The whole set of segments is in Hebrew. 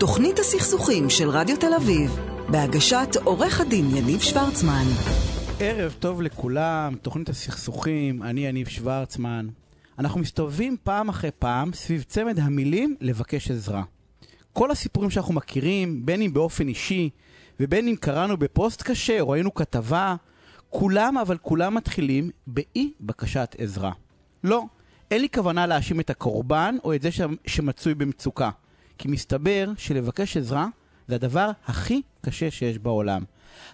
תוכנית הסכסוכים של רדיו תל אביב, בהגשת עורך הדין יניב שוורצמן. ערב טוב לכולם, תוכנית הסכסוכים, אני יניב שוורצמן. אנחנו מסתובבים פעם אחרי פעם סביב צמד המילים לבקש עזרה. כל הסיפורים שאנחנו מכירים, בין אם באופן אישי ובין אם קראנו בפוסט קשה או ראינו כתבה, כולם אבל כולם מתחילים באי בקשת עזרה. לא, אין לי כוונה להאשים את הקורבן או את זה שמצוי במצוקה, כי מסתבר שלבקש עזרה זה הדבר הכי קשה שיש בעולם.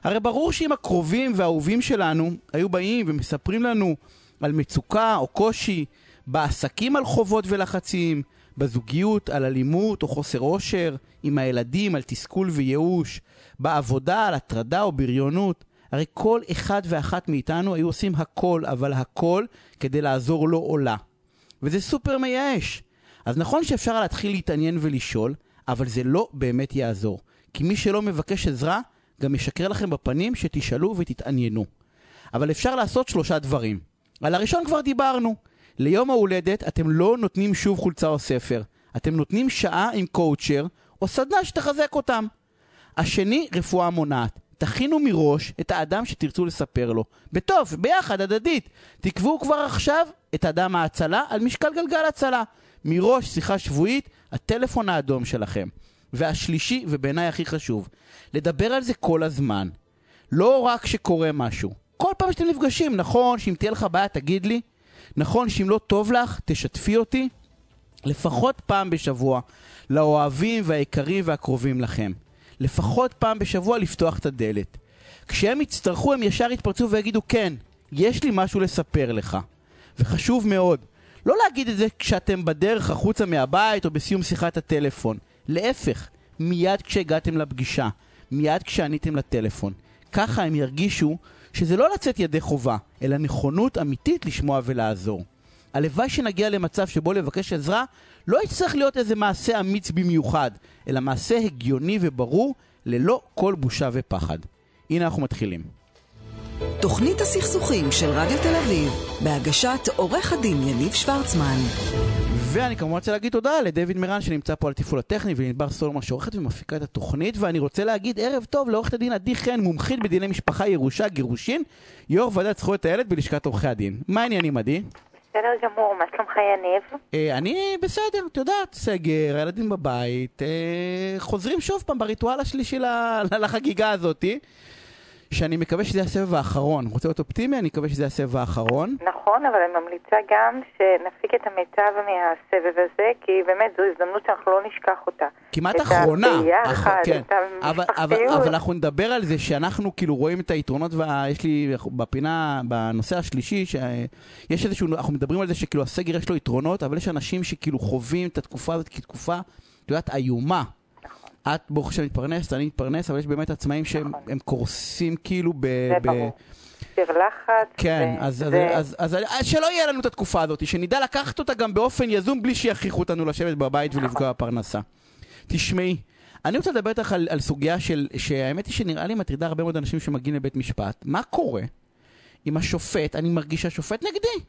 הרי ברור שאם הקרובים והאהובים שלנו היו באים ומספרים לנו על מצוקה או קושי, בעסקים על חובות ולחצים, בזוגיות על אלימות או חוסר עושר, עם הילדים על תסכול וייאוש, בעבודה על הטרדה או בריונות, הרי כל אחד ואחת מאיתנו היו עושים הכל, אבל הכל, כדי לעזור לו או לה. וזה סופר מייאש. אז נכון שאפשר להתחיל להתעניין ולשאול, אבל זה לא באמת יעזור. כי מי שלא מבקש עזרה, גם ישקר לכם בפנים שתשאלו ותתעניינו. אבל אפשר לעשות שלושה דברים. על הראשון כבר דיברנו. ליום ההולדת אתם לא נותנים שוב חולצה או ספר. אתם נותנים שעה עם קואוצ'ר או סדנה שתחזק אותם. השני, רפואה מונעת. תכינו מראש את האדם שתרצו לספר לו. בטוב, ביחד, הדדית. תקבעו כבר עכשיו את אדם ההצלה על משקל גלגל הצלה. מראש שיחה שבועית, הטלפון האדום שלכם. והשלישי, ובעיניי הכי חשוב, לדבר על זה כל הזמן. לא רק כשקורה משהו. כל פעם שאתם נפגשים, נכון שאם תהיה לך בעיה תגיד לי, נכון שאם לא טוב לך תשתפי אותי, לפחות פעם בשבוע, לאוהבים והיקרים והקרובים לכם. לפחות פעם בשבוע לפתוח את הדלת. כשהם יצטרכו הם ישר יתפרצו ויגידו כן, יש לי משהו לספר לך. וחשוב מאוד, לא להגיד את זה כשאתם בדרך החוצה מהבית או בסיום שיחת הטלפון. להפך, מיד כשהגעתם לפגישה, מיד כשעניתם לטלפון. ככה הם ירגישו שזה לא לצאת ידי חובה, אלא נכונות אמיתית לשמוע ולעזור. הלוואי שנגיע למצב שבו לבקש עזרה לא יצטרך להיות איזה מעשה אמיץ במיוחד, אלא מעשה הגיוני וברור, ללא כל בושה ופחד. הנה אנחנו מתחילים. תוכנית הסכסוכים של רדיו תל אביב, בהגשת עורך הדין יניב שוורצמן. ואני כמובן רוצה להגיד תודה לדויד מירן שנמצא פה על תפעול הטכני ולנבר סולומון שעורכת ומפיקה את התוכנית ואני רוצה להגיד ערב טוב לעורכת הדין עדי חן, מומחית בדיני משפחה, ירושה, גירושין, יו"ר ועדת זכויות הילד בלשכת עורכי הדין. מה העניינים עדי? בסדר גמור, מה שלומך יניב? אה, אני בסדר, את יודעת, סגר, הילדים בבית, אה, חוזרים שוב פעם בריטואל השלישי לחגיגה הזאתי. שאני מקווה שזה הסבב האחרון. רוצה להיות אופטימי, אני מקווה שזה הסבב האחרון. נכון, אבל אני ממליצה גם שנפיק את המיטב מהסבב הזה, כי באמת זו הזדמנות שאנחנו לא נשכח אותה. כמעט אחרונה. את הביחד, כן. את המשפחתיות. אבל, אבל, אבל אנחנו נדבר על זה שאנחנו כאילו רואים את היתרונות, ויש לי בפינה, בנושא השלישי, שיש איזשהו, אנחנו מדברים על זה שכאילו הסגר יש לו יתרונות, אבל יש אנשים שכאילו חווים את התקופה הזאת כתקופה, את יודעת, איומה. את ברוך השם מתפרנסת, אני מתפרנס, אבל יש באמת עצמאים שהם נכון. קורסים כאילו ב... זה ב... ברור. סיר לחץ. כן, ו- אז, אז, ו- אז, אז, אז שלא יהיה לנו את התקופה הזאת, שנדע לקחת אותה גם באופן יזום בלי שיכריחו אותנו לשבת בבית ולפגוע בפרנסה. תשמעי, אני רוצה לדבר איתך על, על סוגיה של, שהאמת היא שנראה לי מטרידה הרבה מאוד אנשים שמגיעים לבית משפט. מה קורה אם השופט, אני מרגיש שהשופט נגדי?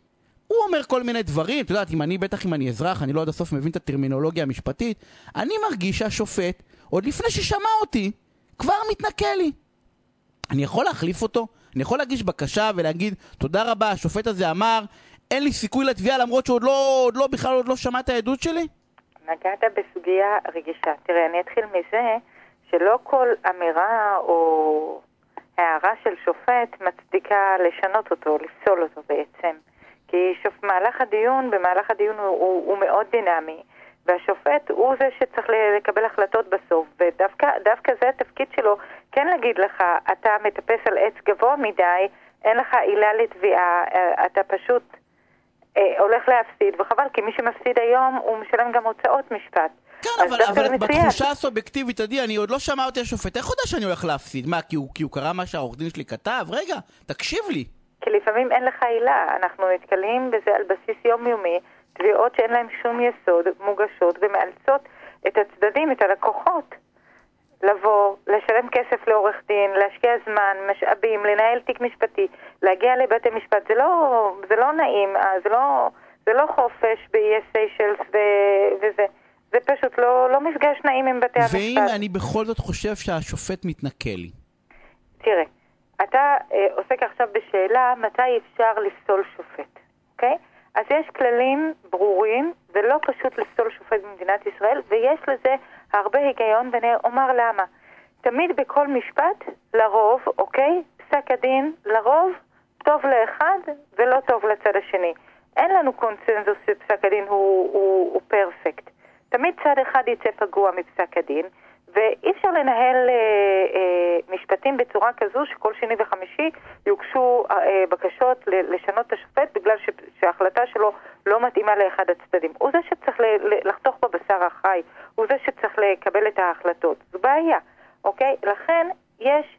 הוא אומר כל מיני דברים, את יודעת, אם אני, בטח אם אני אזרח, אני לא עד הסוף מבין את הטרמינולוגיה המשפטית, אני מרגיש שהשופט, עוד לפני ששמע אותי, כבר מתנכל לי. אני יכול להחליף אותו? אני יכול להגיש בקשה ולהגיד, תודה רבה, השופט הזה אמר, אין לי סיכוי לתביעה למרות שעוד לא, עוד לא, בכלל עוד לא שמע את העדות שלי? נגעת בסוגיה רגישה. תראה, אני אתחיל מזה שלא כל אמירה או הערה של שופט מצדיקה לשנות אותו, לפסול אותו בעצם. כי שופ... מהלך הדיון, במהלך הדיון הוא, הוא, הוא מאוד דינמי, והשופט הוא זה שצריך לקבל החלטות בסוף, ודווקא זה התפקיד שלו, כן להגיד לך, אתה מטפס על עץ גבוה מדי, אין לך עילה לתביעה, אה, אתה פשוט אה, הולך להפסיד, וחבל, כי מי שמפסיד היום, הוא משלם גם הוצאות משפט. כן, אבל, אבל. בתחושה הסובייקטיבית, עדי, אני עוד לא שמע אותי השופט, איך הוא יודע שאני הולך להפסיד? מה, כי הוא, כי הוא קרא מה שהעורך דין שלי כתב? רגע, תקשיב לי. כי לפעמים אין לך עילה, אנחנו נתקלים בזה על בסיס יומיומי, תביעות שאין להן שום יסוד מוגשות ומאלצות את הצדדים, את הלקוחות, לבוא, לשלם כסף לעורך דין, להשקיע זמן, משאבים, לנהל תיק משפטי, להגיע לבתי משפט, זה לא, זה לא נעים, אה, זה לא, זה לא חופש באיי סיישלס וזה. זה פשוט לא, לא מפגש נעים עם בתי המשפט. ואם אני בכל זאת חושב שהשופט מתנכל לי? תראה, אתה אה, עוסק עכשיו בשאלה מתי אפשר לפסול שופט, אוקיי? אז יש כללים ברורים, ולא פשוט לפסול שופט במדינת ישראל, ויש לזה הרבה היגיון, ואני אומר למה. תמיד בכל משפט, לרוב, אוקיי? פסק הדין, לרוב, טוב לאחד ולא טוב לצד השני. אין לנו קונצנזוס שפסק הדין הוא, הוא, הוא פרפקט. תמיד צד אחד יצא פגוע מפסק הדין, ואי אפשר לנהל אה, אה, משפטים בצורה כזו שכל שני וחמישי יוגשו אה, בקשות לשנות את השופט בגלל ש, שההחלטה שלו לא מתאימה לאחד הצדדים. הוא זה שצריך ל, ל, לחתוך בבשר החי, הוא זה שצריך לקבל את ההחלטות. זו בעיה, אוקיי? לכן יש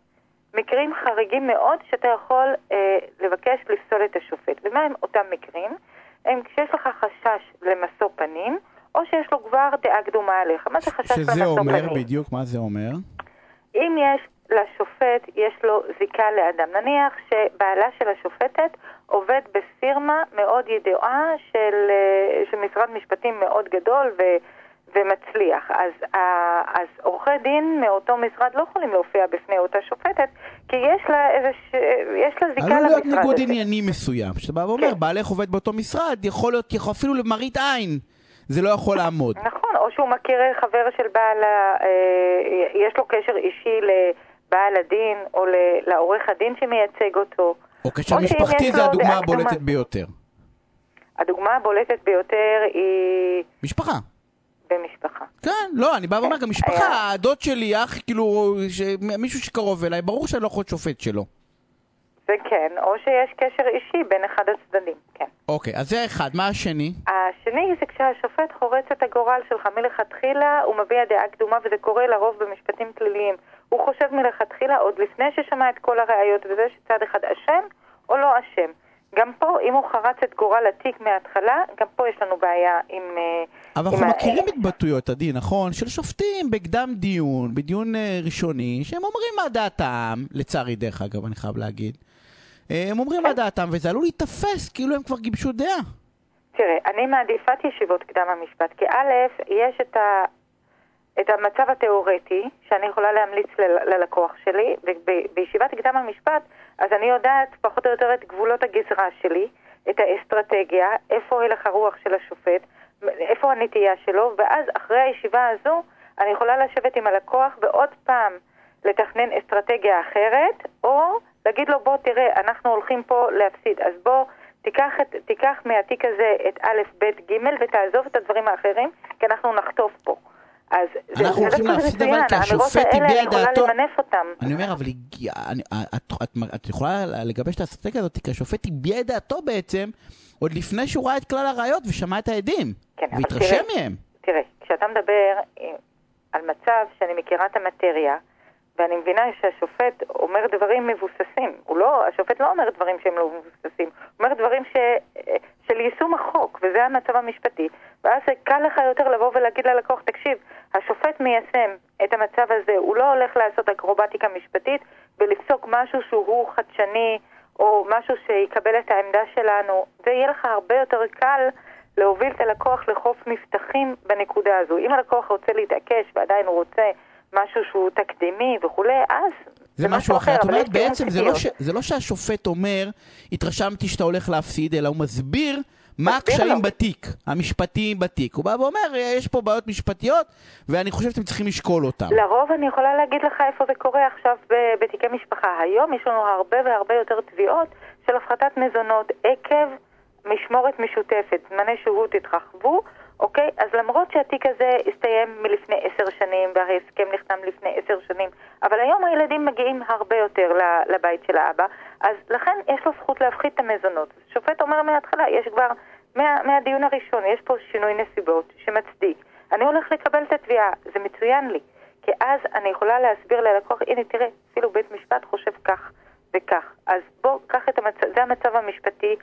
מקרים חריגים מאוד שאתה יכול אה, לבקש לפסול את השופט. ומה הם אותם מקרים? הם כשיש לך חשש למשוא פנים, או שיש לו כבר דעה קדומה עליך. מה זה חשש? שזה אומר בדיוק, מה זה אומר? אם יש לשופט, יש לו זיקה לאדם. נניח שבעלה של השופטת עובד בפירמה מאוד ידועה של, אה, של משרד משפטים מאוד גדול ו... ומצליח. אז, אז עורכי דין מאותו משרד לא יכולים להופיע בפני אותה שופטת, כי יש לה איזה, ש... יש לה זיקה למשרד הזה. עלול להיות ניגוד עניינים מסוים, שאתה בא ואומר, כן. בעלך עובד באותו משרד, יכול להיות, יכול אפילו למראית עין. זה לא יכול לעמוד. נכון, או שהוא מכיר חבר של בעל, אה, יש לו קשר אישי לבעל הדין, או לעורך הדין שמייצג אותו. או קשר משפחתי זה הדוגמה הבולטת ביותר. הדוגמה הבולטת ביותר היא... משפחה. במשפחה. כן, לא, אני בא ואומר, גם משפחה, הדוד שלי, אח, כאילו, מישהו שקרוב אליי, ברור שאני לא יכול להיות שופט שלו. זה כן, או שיש קשר אישי בין אחד הצדדים, כן. אוקיי, אז זה אחד, מה השני? השני זה כשהשופט חורץ את הגורל שלך מלכתחילה, הוא מביע דעה קדומה, וזה קורה לרוב במשפטים פליליים. הוא חושב מלכתחילה, עוד לפני ששמע את כל הראיות, וזה שצד אחד אשם או לא אשם. גם פה, אם הוא חרץ את גורל התיק מההתחלה, גם פה יש לנו בעיה עם... אה, אבל עם אנחנו ה... מכירים התבטאויות, עדי, נכון? של שופטים בקדם דיון, בדיון אה, ראשוני, שהם אומרים מה דעתם, לצערי דרך אגב, אני חייב להגיד. אה, הם אומרים מה דעתם, וזה עלול להיתפס כאילו הם כבר גיבשו דעה. תראה, אני מעדיפת ישיבות קדם המשפט, כי א', יש את, ה, את המצב התיאורטי, שאני יכולה להמליץ ל, ללקוח שלי, ובישיבת קדם המשפט, אז אני יודעת פחות או יותר את גבולות הגזרה שלי, את האסטרטגיה, איפה הלך הרוח של השופט, איפה הנטייה שלו, ואז אחרי הישיבה הזו, אני יכולה לשבת עם הלקוח ועוד פעם לתכנן אסטרטגיה אחרת, או להגיד לו, בוא תראה, אנחנו הולכים פה להפסיד, אז בוא תיקח, את, תיקח מהתיק הזה את א', ב', ג' ותעזוב את הדברים האחרים, כי אנחנו נחטוף פה. אז אנחנו הולכים להפסיד אבל כי השופט הביע דעתו. אני אומר, אבל את יכולה לגבש את האסטרטגיה הזאת, כי השופט הביע את דעתו בעצם עוד לפני שהוא ראה את כלל הראיות ושמע את העדים, כן, והתרשם מהם. תראה, כשאתה מדבר אה, על מצב שאני מכירה את המטריה, ואני מבינה שהשופט אומר דברים מבוססים. הוא לא, השופט לא אומר דברים שהם לא מבוססים, הוא אומר דברים ש, של יישום החוק, וזה המצב המשפטי. ואז קל לך יותר לבוא ולהגיד ללקוח, תקשיב, השופט מיישם את המצב הזה, הוא לא הולך לעשות אקרובטיקה משפטית ולפסוק משהו שהוא חדשני, או משהו שיקבל את העמדה שלנו. זה יהיה לך הרבה יותר קל להוביל את הלקוח לחוף מבטחים בנקודה הזו. אם הלקוח רוצה להתעקש ועדיין הוא רוצה משהו שהוא תקדימי וכולי, אז זה משהו אחר. את אומרת, בעצם זה לא, ש... זה לא שהשופט אומר, התרשמתי שאתה הולך להפסיד, אלא הוא מסביר מה הקשיים בתיק, המשפטיים בתיק. הוא בא ואומר, יש פה בעיות משפטיות, ואני חושב שאתם צריכים לשקול אותם. לרוב אני יכולה להגיד לך איפה זה קורה עכשיו בתיקי משפחה. היום יש לנו הרבה והרבה יותר תביעות של הפחתת מזונות עקב משמורת משותפת. זמני שהות התרחבו. אוקיי? אז למרות שהתיק הזה הסתיים מלפני עשר שנים וההסכם נחתם לפני עשר שנים, אבל היום הילדים מגיעים הרבה יותר לבית של האבא, אז לכן יש לו זכות להפחית את המזונות. שופט אומר מההתחלה, יש כבר, מה, מהדיון הראשון, יש פה שינוי נסיבות שמצדיק. אני הולך לקבל את התביעה, זה מצוין לי. כי אז אני יכולה להסביר ללקוח, הנה תראה, אפילו בית משפט חושב כך וכך. אז בוא, קח את המצב, זה המצב המשפטי.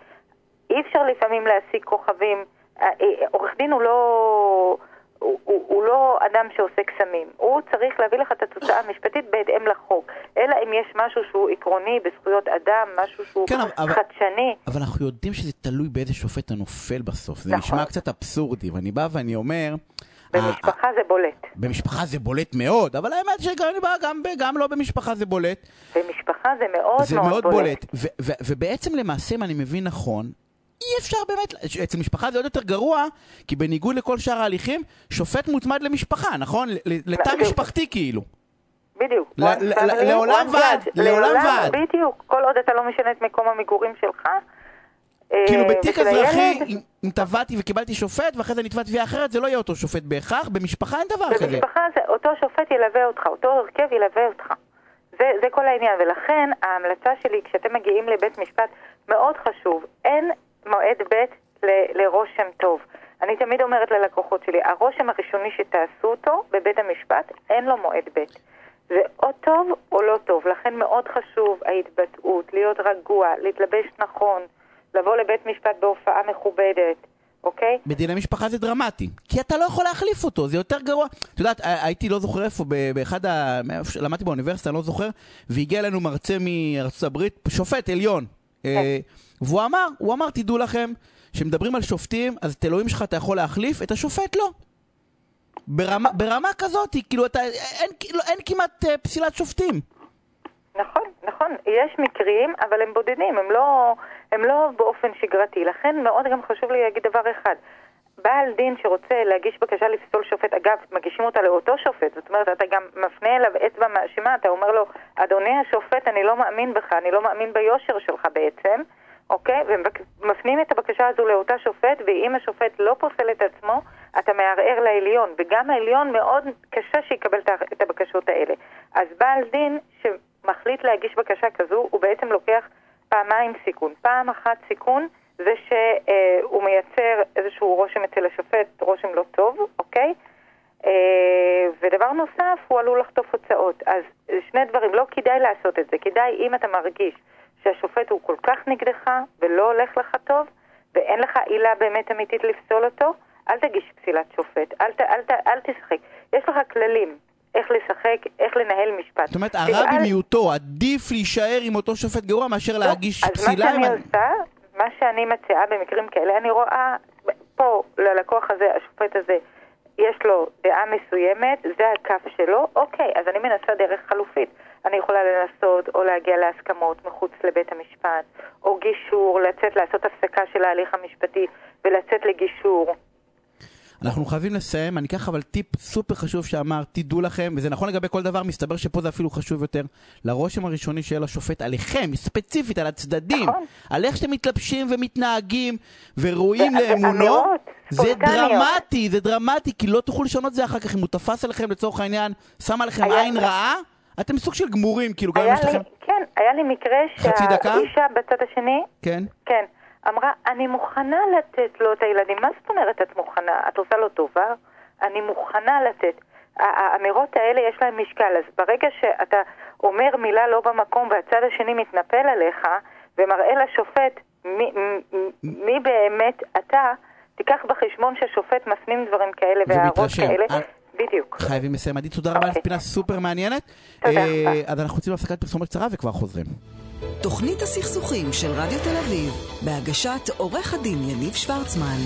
אי אפשר לפעמים להשיג כוכבים עורך דין הוא לא... הוא, הוא, הוא לא אדם שעושה קסמים, הוא צריך להביא לך את התוצאה המשפטית בהתאם לחוק. אלא אם יש משהו שהוא עקרוני בזכויות אדם, משהו שהוא כן, אבל, חדשני. אבל אנחנו יודעים שזה תלוי באיזה שופט אתה נופל בסוף. זה נכון. נשמע קצת אבסורדי, ואני בא ואני אומר, במשפחה זה בולט. במשפחה זה בולט מאוד, אבל האמת שגם גם, גם לא במשפחה זה בולט. במשפחה זה מאוד זה מאוד מאוד בולט. בולט. ו- ו- ובעצם למעשה, אם אני מבין נכון, אי אפשר באמת, אצל משפחה זה עוד יותר גרוע, כי בניגוד לכל שאר ההליכים, שופט מוצמד למשפחה, נכון? לתא. משפחתי כאילו. בדיוק. לעולם ועד. לעולם ועד. בדיוק. כל עוד אתה לא משנה את מקום המגורים שלך. אה, כאילו בתיק אזרחי, אם תבעתי וקיבלתי שופט, ואחרי זה נתבע תביעה אחרת, זה לא יהיה אותו שופט בהכרח, במשפחה אין דבר כזה. במשפחה זה אותו שופט ילווה אותך, אותו הרכב ילווה אותך. זה, זה כל העניין, ולכן ההמלצה שלי כשאתם מגיעים לבית משפט, מאוד חשוב, אין מועד ב' ל- לרושם טוב. אני תמיד אומרת ללקוחות שלי, הרושם הראשוני שתעשו אותו בבית המשפט, אין לו מועד ב'. זה או טוב או לא טוב, לכן מאוד חשוב ההתבטאות, להיות רגוע, להתלבש נכון, לבוא לבית משפט בהופעה מכובדת, אוקיי? בדיני משפחה זה דרמטי, כי אתה לא יכול להחליף אותו, זה יותר גרוע. את יודעת, הייתי לא זוכר איפה, באחד ה... למדתי באוניברסיטה, אני לא זוכר, והגיע אלינו מרצה מארצות הברית, שופט עליון. אה, והוא אמר, הוא אמר, תדעו לכם, כשמדברים על שופטים, אז את אלוהים שלך אתה יכול להחליף, את השופט לא. ברמה, ברמה כזאת, כאילו, אתה, אין, לא, אין כמעט אה, פסילת שופטים. נכון, נכון. יש מקרים, אבל הם בודדים, הם לא, הם לא באופן שגרתי. לכן מאוד גם חשוב לי להגיד דבר אחד. בעל דין שרוצה להגיש בקשה לפסול שופט, אגב, מגישים אותה לאותו שופט, זאת אומרת, אתה גם מפנה אליו אצבע מאשימה, אתה אומר לו, אדוני השופט, אני לא מאמין בך, אני לא מאמין ביושר שלך בעצם, אוקיי? ומפנים את הבקשה הזו לאותה שופט, ואם השופט לא פוסל את עצמו, אתה מערער לעליון, וגם העליון מאוד קשה שיקבל את הבקשות האלה. אז בעל דין שמחליט להגיש בקשה כזו, הוא בעצם לוקח פעמיים סיכון. פעם אחת סיכון זה שהוא מייצר איזשהו רושם אצל השופט, רושם לא טוב, אוקיי? אה, ודבר נוסף, הוא עלול לחטוף הוצאות. אז שני דברים, לא כדאי לעשות את זה. כדאי, אם אתה מרגיש שהשופט הוא כל כך נגדך ולא הולך לך טוב, ואין לך עילה באמת אמיתית לפסול אותו, אל תגיש פסילת שופט, אל, ת, אל, ת, אל תשחק. יש לך כללים איך לשחק, איך לנהל משפט. זאת אומרת, תפעל- הרע במיעוטו, עדיף להישאר עם אותו שופט גרוע מאשר להגיש אז פסילה. מה שאני אם- עושה, מה שאני מציעה במקרים כאלה, אני רואה פה ללקוח הזה, השופט הזה, יש לו דעה מסוימת, זה הקו שלו, אוקיי, אז אני מנסה דרך חלופית. אני יכולה לנסות או להגיע להסכמות מחוץ לבית המשפט, או גישור, לצאת, לעשות הפסקה של ההליך המשפטי ולצאת לגישור. אנחנו חייבים לסיים, אני אקח אבל טיפ סופר חשוב שאמר, תדעו לכם, וזה נכון לגבי כל דבר, מסתבר שפה זה אפילו חשוב יותר, לרושם הראשוני שיהיה לשופט עליכם, ספציפית על הצדדים, נכון. על איך שאתם מתלבשים ומתנהגים וראויים זה- לאמונו, זה. דרמטי, זה דרמטי, כי לא תוכלו לשנות זה אחר כך, אם הוא תפס עליכם לצורך העניין, שם עליכם היה- עין רעה, אתם סוג של גמורים, כאילו גם אם יש לכם... כן, היה לי מקרה? שהאישה בצד השני, כן? כן, אמרה, אני מוכנה לתת לו את הילדים. מה זאת אומרת את מוכנה? את עושה לו טובה? אני מוכנה לתת. האמירות האלה יש להן משקל, אז ברגע שאתה אומר מילה לא במקום והצד השני מתנפל עליך ומראה לשופט מי, מי, באמת אתה, תיקח בחשבון ששופט מפנים דברים כאלה והערות. כאלה. אה, בדיוק. חייבים לסיים. עדי, תודה רבה, אוקיי. פינה סופר מעניינת. תודה אה, רבה. אז אנחנו יוצאים להפסקת פרסומת קצרה וכבר חוזרים. תוכנית הסכסוכים של רדיו תל אביב, בהגשת עורך הדין יניב שוורצמן.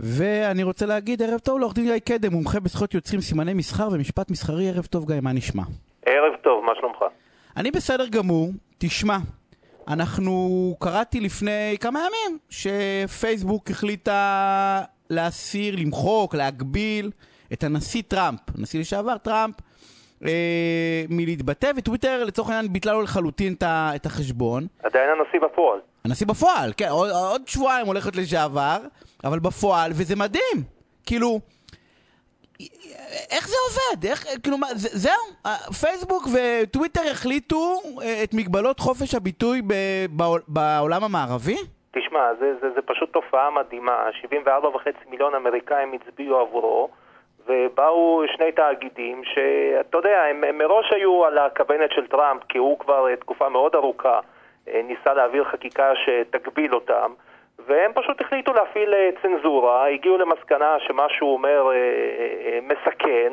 ואני רוצה להגיד ערב טוב לעורך דין גיא קדם, מומחה בזכויות יוצרים, סימני מסחר ומשפט מסחרי. ערב טוב, גיא, מה נשמע? ערב טוב, מה שלומך? אני בסדר גמור. תשמע, אנחנו, קראתי לפני כמה ימים שפייסבוק החליטה להסיר, למחוק, להגביל את הנשיא טראמפ, הנשיא לשעבר טראמפ, אה, מלהתבטא, וטוויטר לצורך העניין ביטלה לו לחלוטין את החשבון. עדיין הנשיא בפועל. הנשיא בפועל, כן, עוד, עוד שבועיים הולכת לשעבר, אבל בפועל, וזה מדהים. כאילו, איך זה עובד? איך, כאילו, מה, זה, זהו, אה, פייסבוק וטוויטר החליטו אה, את מגבלות חופש הביטוי ב, בעול, בעולם המערבי? תשמע, זה, זה, זה פשוט תופעה מדהימה. 74.5 מיליון אמריקאים הצביעו עבורו, ובאו שני תאגידים שאתה יודע, הם, הם מראש היו על הכוונת של טראמפ, כי הוא כבר אה, תקופה מאוד ארוכה אה, ניסה להעביר חקיקה שתגביל אותם, והם פשוט החליטו להפעיל אה, צנזורה, הגיעו למסקנה שמה שהוא אומר מסכן,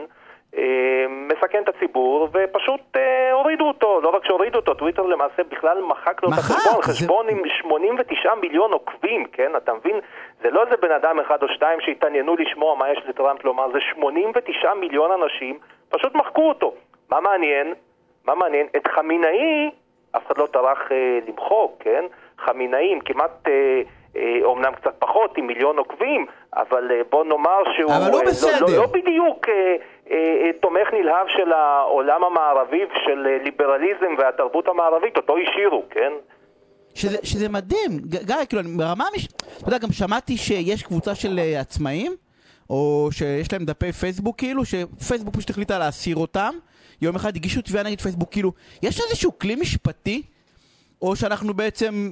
מסכן את הציבור, ופשוט אה, הורידו אותו. לא רק שהורידו אותו, טוויטר למעשה בכלל מחק לו את החשבון, זה- חשבון עם 89 מיליון עוקבים, כן? אתה מבין? זה לא איזה בן אדם אחד או שתיים שהתעניינו לשמוע מה יש לטראמפ לומר, זה 89 מיליון אנשים, פשוט מחקו אותו. מה מעניין? מה מעניין? את חמינאי אף אחד לא טרח אה, למחוק, כן? חמינאי עם כמעט, אה, אה, אומנם קצת פחות, עם מיליון עוקבים, אבל אה, בוא נאמר שהוא... אבל אה, לא- בסדר. לא, לא בדיוק אה, אה, אה, תומך נלהב של העולם המערבי ושל אה, ליברליזם והתרבות המערבית, אותו השאירו, כן? שזה, שזה מדהים, גיא, כאילו, ברמה, מש... אתה יודע, גם שמעתי שיש קבוצה של עצמאים, או שיש להם דפי פייסבוק, כאילו, שפייסבוק פשוט החליטה להסיר אותם. יום אחד הגישו תביעה נגד פייסבוק, כאילו, יש איזשהו כלי משפטי, או שאנחנו בעצם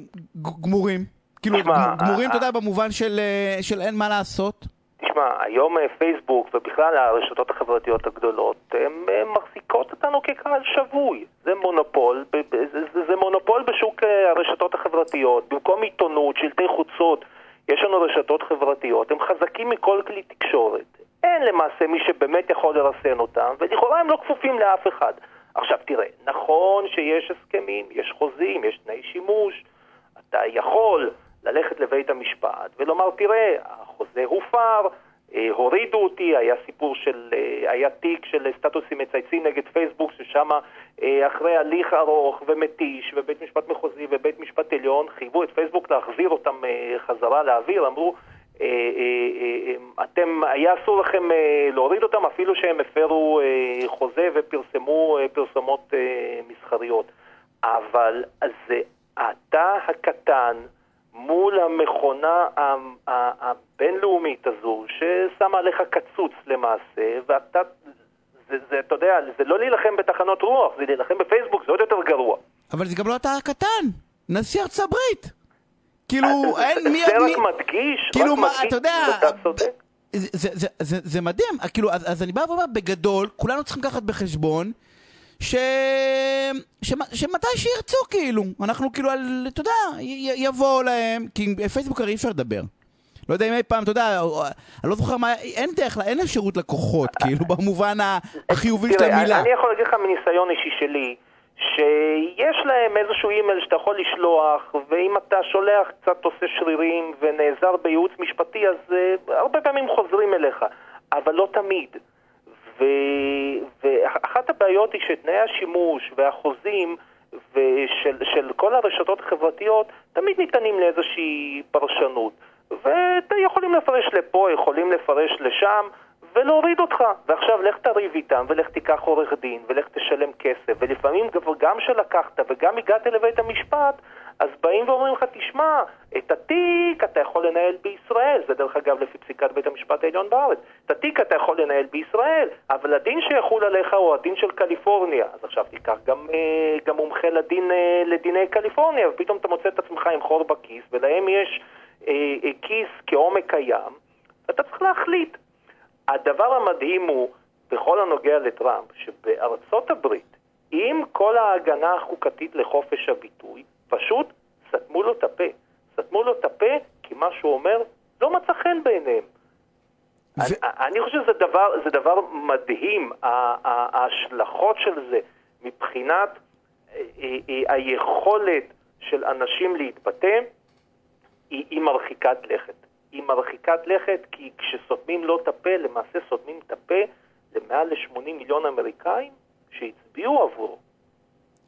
גמורים? כאילו, גמורים, אתה יודע, במובן של, אה, של אין מה לעשות? תשמע, היום אה, פייסבוק ובכלל הרשתות החברתיות הגדולות, הן אה, מחזיקות אותנו כקהל שבוי. זה מונופול, זה, זה, זה מונופול בשוק אה, הרשתות החברתיות. במקום עיתונות, שלטי חוצות, יש לנו רשתות חברתיות, הם חזקים מכל כלי תקשורת. אין למעשה מי שבאמת יכול לרסן אותם, ולכאורה הם לא כפופים לאף אחד. עכשיו תראה, נכון שיש הסכמים, יש חוזים, יש תנאי שימוש, אתה יכול ללכת לבית המשפט ולומר, תראה, החוזה הופר, אה, הורידו אותי, היה סיפור של, אה, היה תיק של סטטוסים מצייצים נגד פייסבוק, ששם אה, אחרי הליך ארוך ומתיש, ובית משפט מחוזי ובית משפט עליון, חייבו את פייסבוק להחזיר אותם חזרה לאוויר, אמרו, אתם, היה אסור לכם להוריד אותם אפילו שהם הפרו חוזה ופרסמו פרסומות מסחריות. אבל זה אתה הקטן מול המכונה הבינלאומית הזו, ששמה עליך קצוץ למעשה, ואתה, זה, זה, אתה יודע, זה לא להילחם בתחנות רוח, זה להילחם בפייסבוק, זה עוד יותר גרוע. אבל זה גם לא אתה הקטן, נשיא ארצות הברית. כאילו, זה- אין מי... זה רק מדגיש, כאילו, רק מה, מדגיש, אתה יודע, אתה צודק. זה, זה, זה, זה, זה מדהים, כאילו, אז, אז אני בא ואומר, בגדול, כולנו צריכים לקחת בחשבון ש... שמ... שמתי שירצו, כאילו, אנחנו כאילו, על, אתה יודע, י- יבואו להם, כי עם פייסבוק הרי אי אפשר לדבר. לא יודע אם אי פעם, אתה יודע, אני לא זוכר מה, אין דרך, אין אפשרות לקוחות, כאילו, במובן ה- החיובי של המילה. אני יכול להגיד לך מניסיון אישי שלי, שיש להם איזשהו אימייל שאתה יכול לשלוח, ואם אתה שולח קצת עושה שרירים ונעזר בייעוץ משפטי, אז uh, הרבה פעמים חוזרים אליך, אבל לא תמיד. ו... ואחת הבעיות היא שתנאי השימוש והחוזים ושל של כל הרשתות החברתיות תמיד ניתנים לאיזושהי פרשנות. ויכולים לפרש לפה, יכולים לפרש לשם, ולהוריד אותך. ועכשיו לך תריב איתם, ולך תיקח עורך דין, ולך תשלם כסף. ולפעמים גם שלקחת וגם הגעת לבית המשפט, אז באים ואומרים לך, תשמע, את התיק אתה יכול לנהל בישראל, זה דרך אגב לפי פסיקת בית המשפט העליון בארץ, את התיק אתה יכול לנהל בישראל, אבל הדין שיחול עליך הוא הדין של קליפורניה, אז עכשיו תיקח גם, אה, גם מומחה לדין, אה, לדיני קליפורניה, ופתאום אתה מוצא את עצמך עם חור בכיס, ולהם יש אה, כיס כעומק הים, אתה צריך להחליט. הדבר המדהים הוא, בכל הנוגע לטראמפ, שבארצות הברית, עם כל ההגנה החוקתית לחופש הביטוי, פשוט סתמו לו את הפה. סתמו לו את הפה כי מה שהוא אומר לא מצא חן בעיניהם. ו- אני, אני חושב שזה דבר, זה דבר מדהים, ההשלכות של זה מבחינת אה, אה, היכולת של אנשים להתבטא, היא, היא מרחיקת לכת. היא מרחיקת לכת כי כשסותמים לו את הפה, למעשה סותמים את הפה למעל ל-80 מיליון אמריקאים שהצביעו עבורו.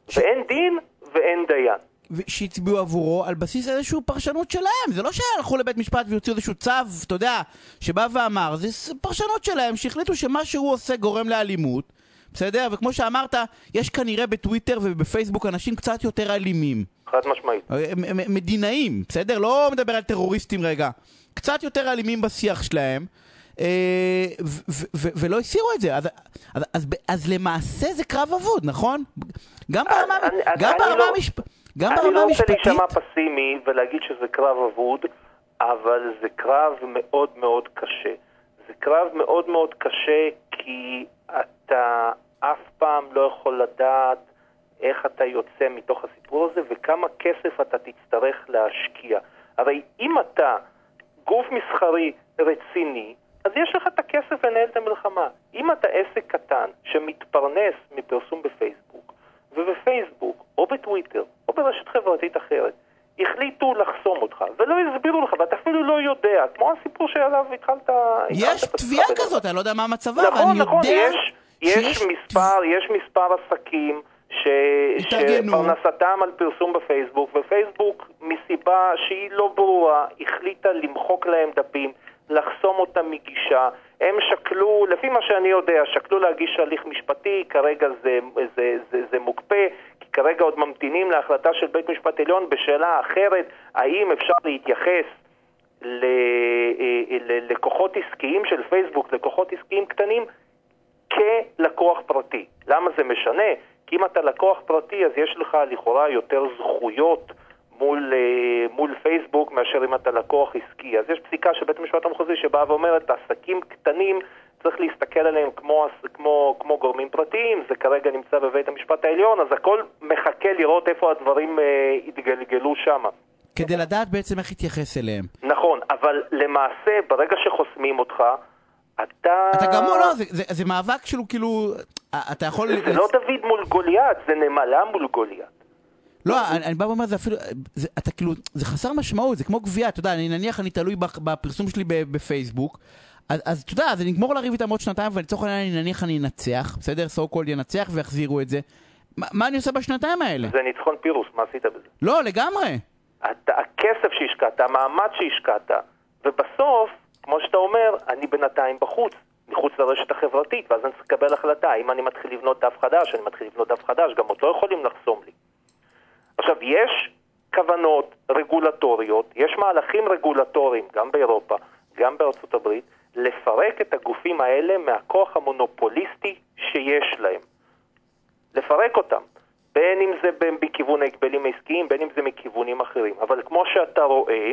ש- ואין דין ואין דיין. שהצביעו עבורו על בסיס איזושהי פרשנות שלהם. זה לא שהלכו לבית משפט והוציאו איזשהו צו, אתה יודע, שבא ואמר, זה פרשנות שלהם, שהחליטו שמה שהוא עושה גורם לאלימות, בסדר? וכמו שאמרת, יש כנראה בטוויטר ובפייסבוק אנשים קצת יותר אלימים. חד משמעית. אה, מדינאים, בסדר? לא מדבר על טרוריסטים רגע. קצת יותר אלימים בשיח שלהם. אה, ולא הסירו את זה, אז, אז, אז, אז למעשה זה קרב אבוד, נכון? גם ברמה, אני- אני- גם ברמה, לא- המשפ... גם אני ברמה לא רוצה המשפטית, להישמע פסימי ולהגיד שזה קרב אבוד, אבל זה קרב מאוד מאוד קשה. זה קרב מאוד מאוד קשה כי אתה אף פעם לא יכול לדעת איך אתה יוצא מתוך הסיפור הזה וכמה כסף אתה תצטרך להשקיע. הרי אם אתה גוף מסחרי רציני, אז יש לך את הכסף לנהל את המלחמה. אם אתה עסק קטן שמתפרנס מפרסום בפייסבוק, ובפייסבוק, או בטוויטר, או ברשת חברתית אחרת, החליטו לחסום אותך, ולא הסבירו לך, ואתה אפילו לא יודע, כמו הסיפור שעליו התחלת... יש תביעה כזאת, אני לא יודע מה מצבה, נכון, ואני נכון, יודע יש, יש. מספר, יש מספר עסקים ש... שפרנסתם על פרסום בפייסבוק, ופייסבוק מסיבה שהיא לא ברורה, החליטה למחוק להם דפים, לחסום אותם מגישה. הם שקלו, לפי מה שאני יודע, שקלו להגיש הליך משפטי, כרגע זה, זה, זה, זה מוקפא, כי כרגע עוד ממתינים להחלטה של בית משפט עליון בשאלה אחרת, האם אפשר להתייחס ל- אה, ללקוחות עסקיים של פייסבוק, לקוחות עסקיים קטנים, כלקוח פרטי. למה זה משנה? כי אם אתה לקוח פרטי, אז יש לך לכאורה יותר זכויות מול, אה, מול פייסבוק מאשר אם אתה לקוח עסקי. אז יש פסיקה של בית המשפט המחוזי שבאה ואומרת, עסקים קטנים צריך להסתכל עליהם כמו, כמו, כמו גורמים פרטיים, זה כרגע נמצא בבית המשפט העליון, אז הכל מחכה לראות איפה הדברים אה, יתגלגלו שם. כדי לדעת בעצם איך להתייחס אליהם. נכון, אבל למעשה, ברגע שחוסמים אותך, אתה... אתה גם לא, זה- זה- זה מאבק שלו כאילו, אתה יכול... זה לא דוד מול גוליית, זה נמלה מול גוליית. לא, אני, אני בא ואומר, זה אפילו, זה, אתה כאילו, זה חסר משמעות, זה כמו גבייה, אתה יודע, אני נניח אני תלוי בפרסום שלי בפייסבוק, אז, אז אתה יודע, אז אני אגמור לריב איתם עוד שנתיים, ולצורך העניין אני נניח אני אנצח, בסדר? so called ינצח ויחזירו את זה. מה, מה אני עושה בשנתיים האלה? זה ניצחון פירוס, מה עשית בזה? לא, לגמרי. אתה, הכסף שהשקעת, המאמץ שהשקעת, ובסוף, כמו שאתה אומר, אני בינתיים בחוץ, מחוץ לרשת החברתית, ואז אני צריך לקבל החלטה, האם אני מתחיל לבנות דף חדש, אני מתחיל לבנות דף חדש, גם עוד לא יכולים לחסום לי. עכשיו, יש כוונות רגולטוריות, יש מהלכים רגולטוריים, גם באירופה, גם בארצות הברית, לפרק את הגופים האלה מהכוח המונופוליסטי שיש להם. לפרק אותם. בין אם זה ב- מכיוון ההגבלים העסקיים, בין אם זה מכיוונים אחרים. אבל כמו שאתה רואה,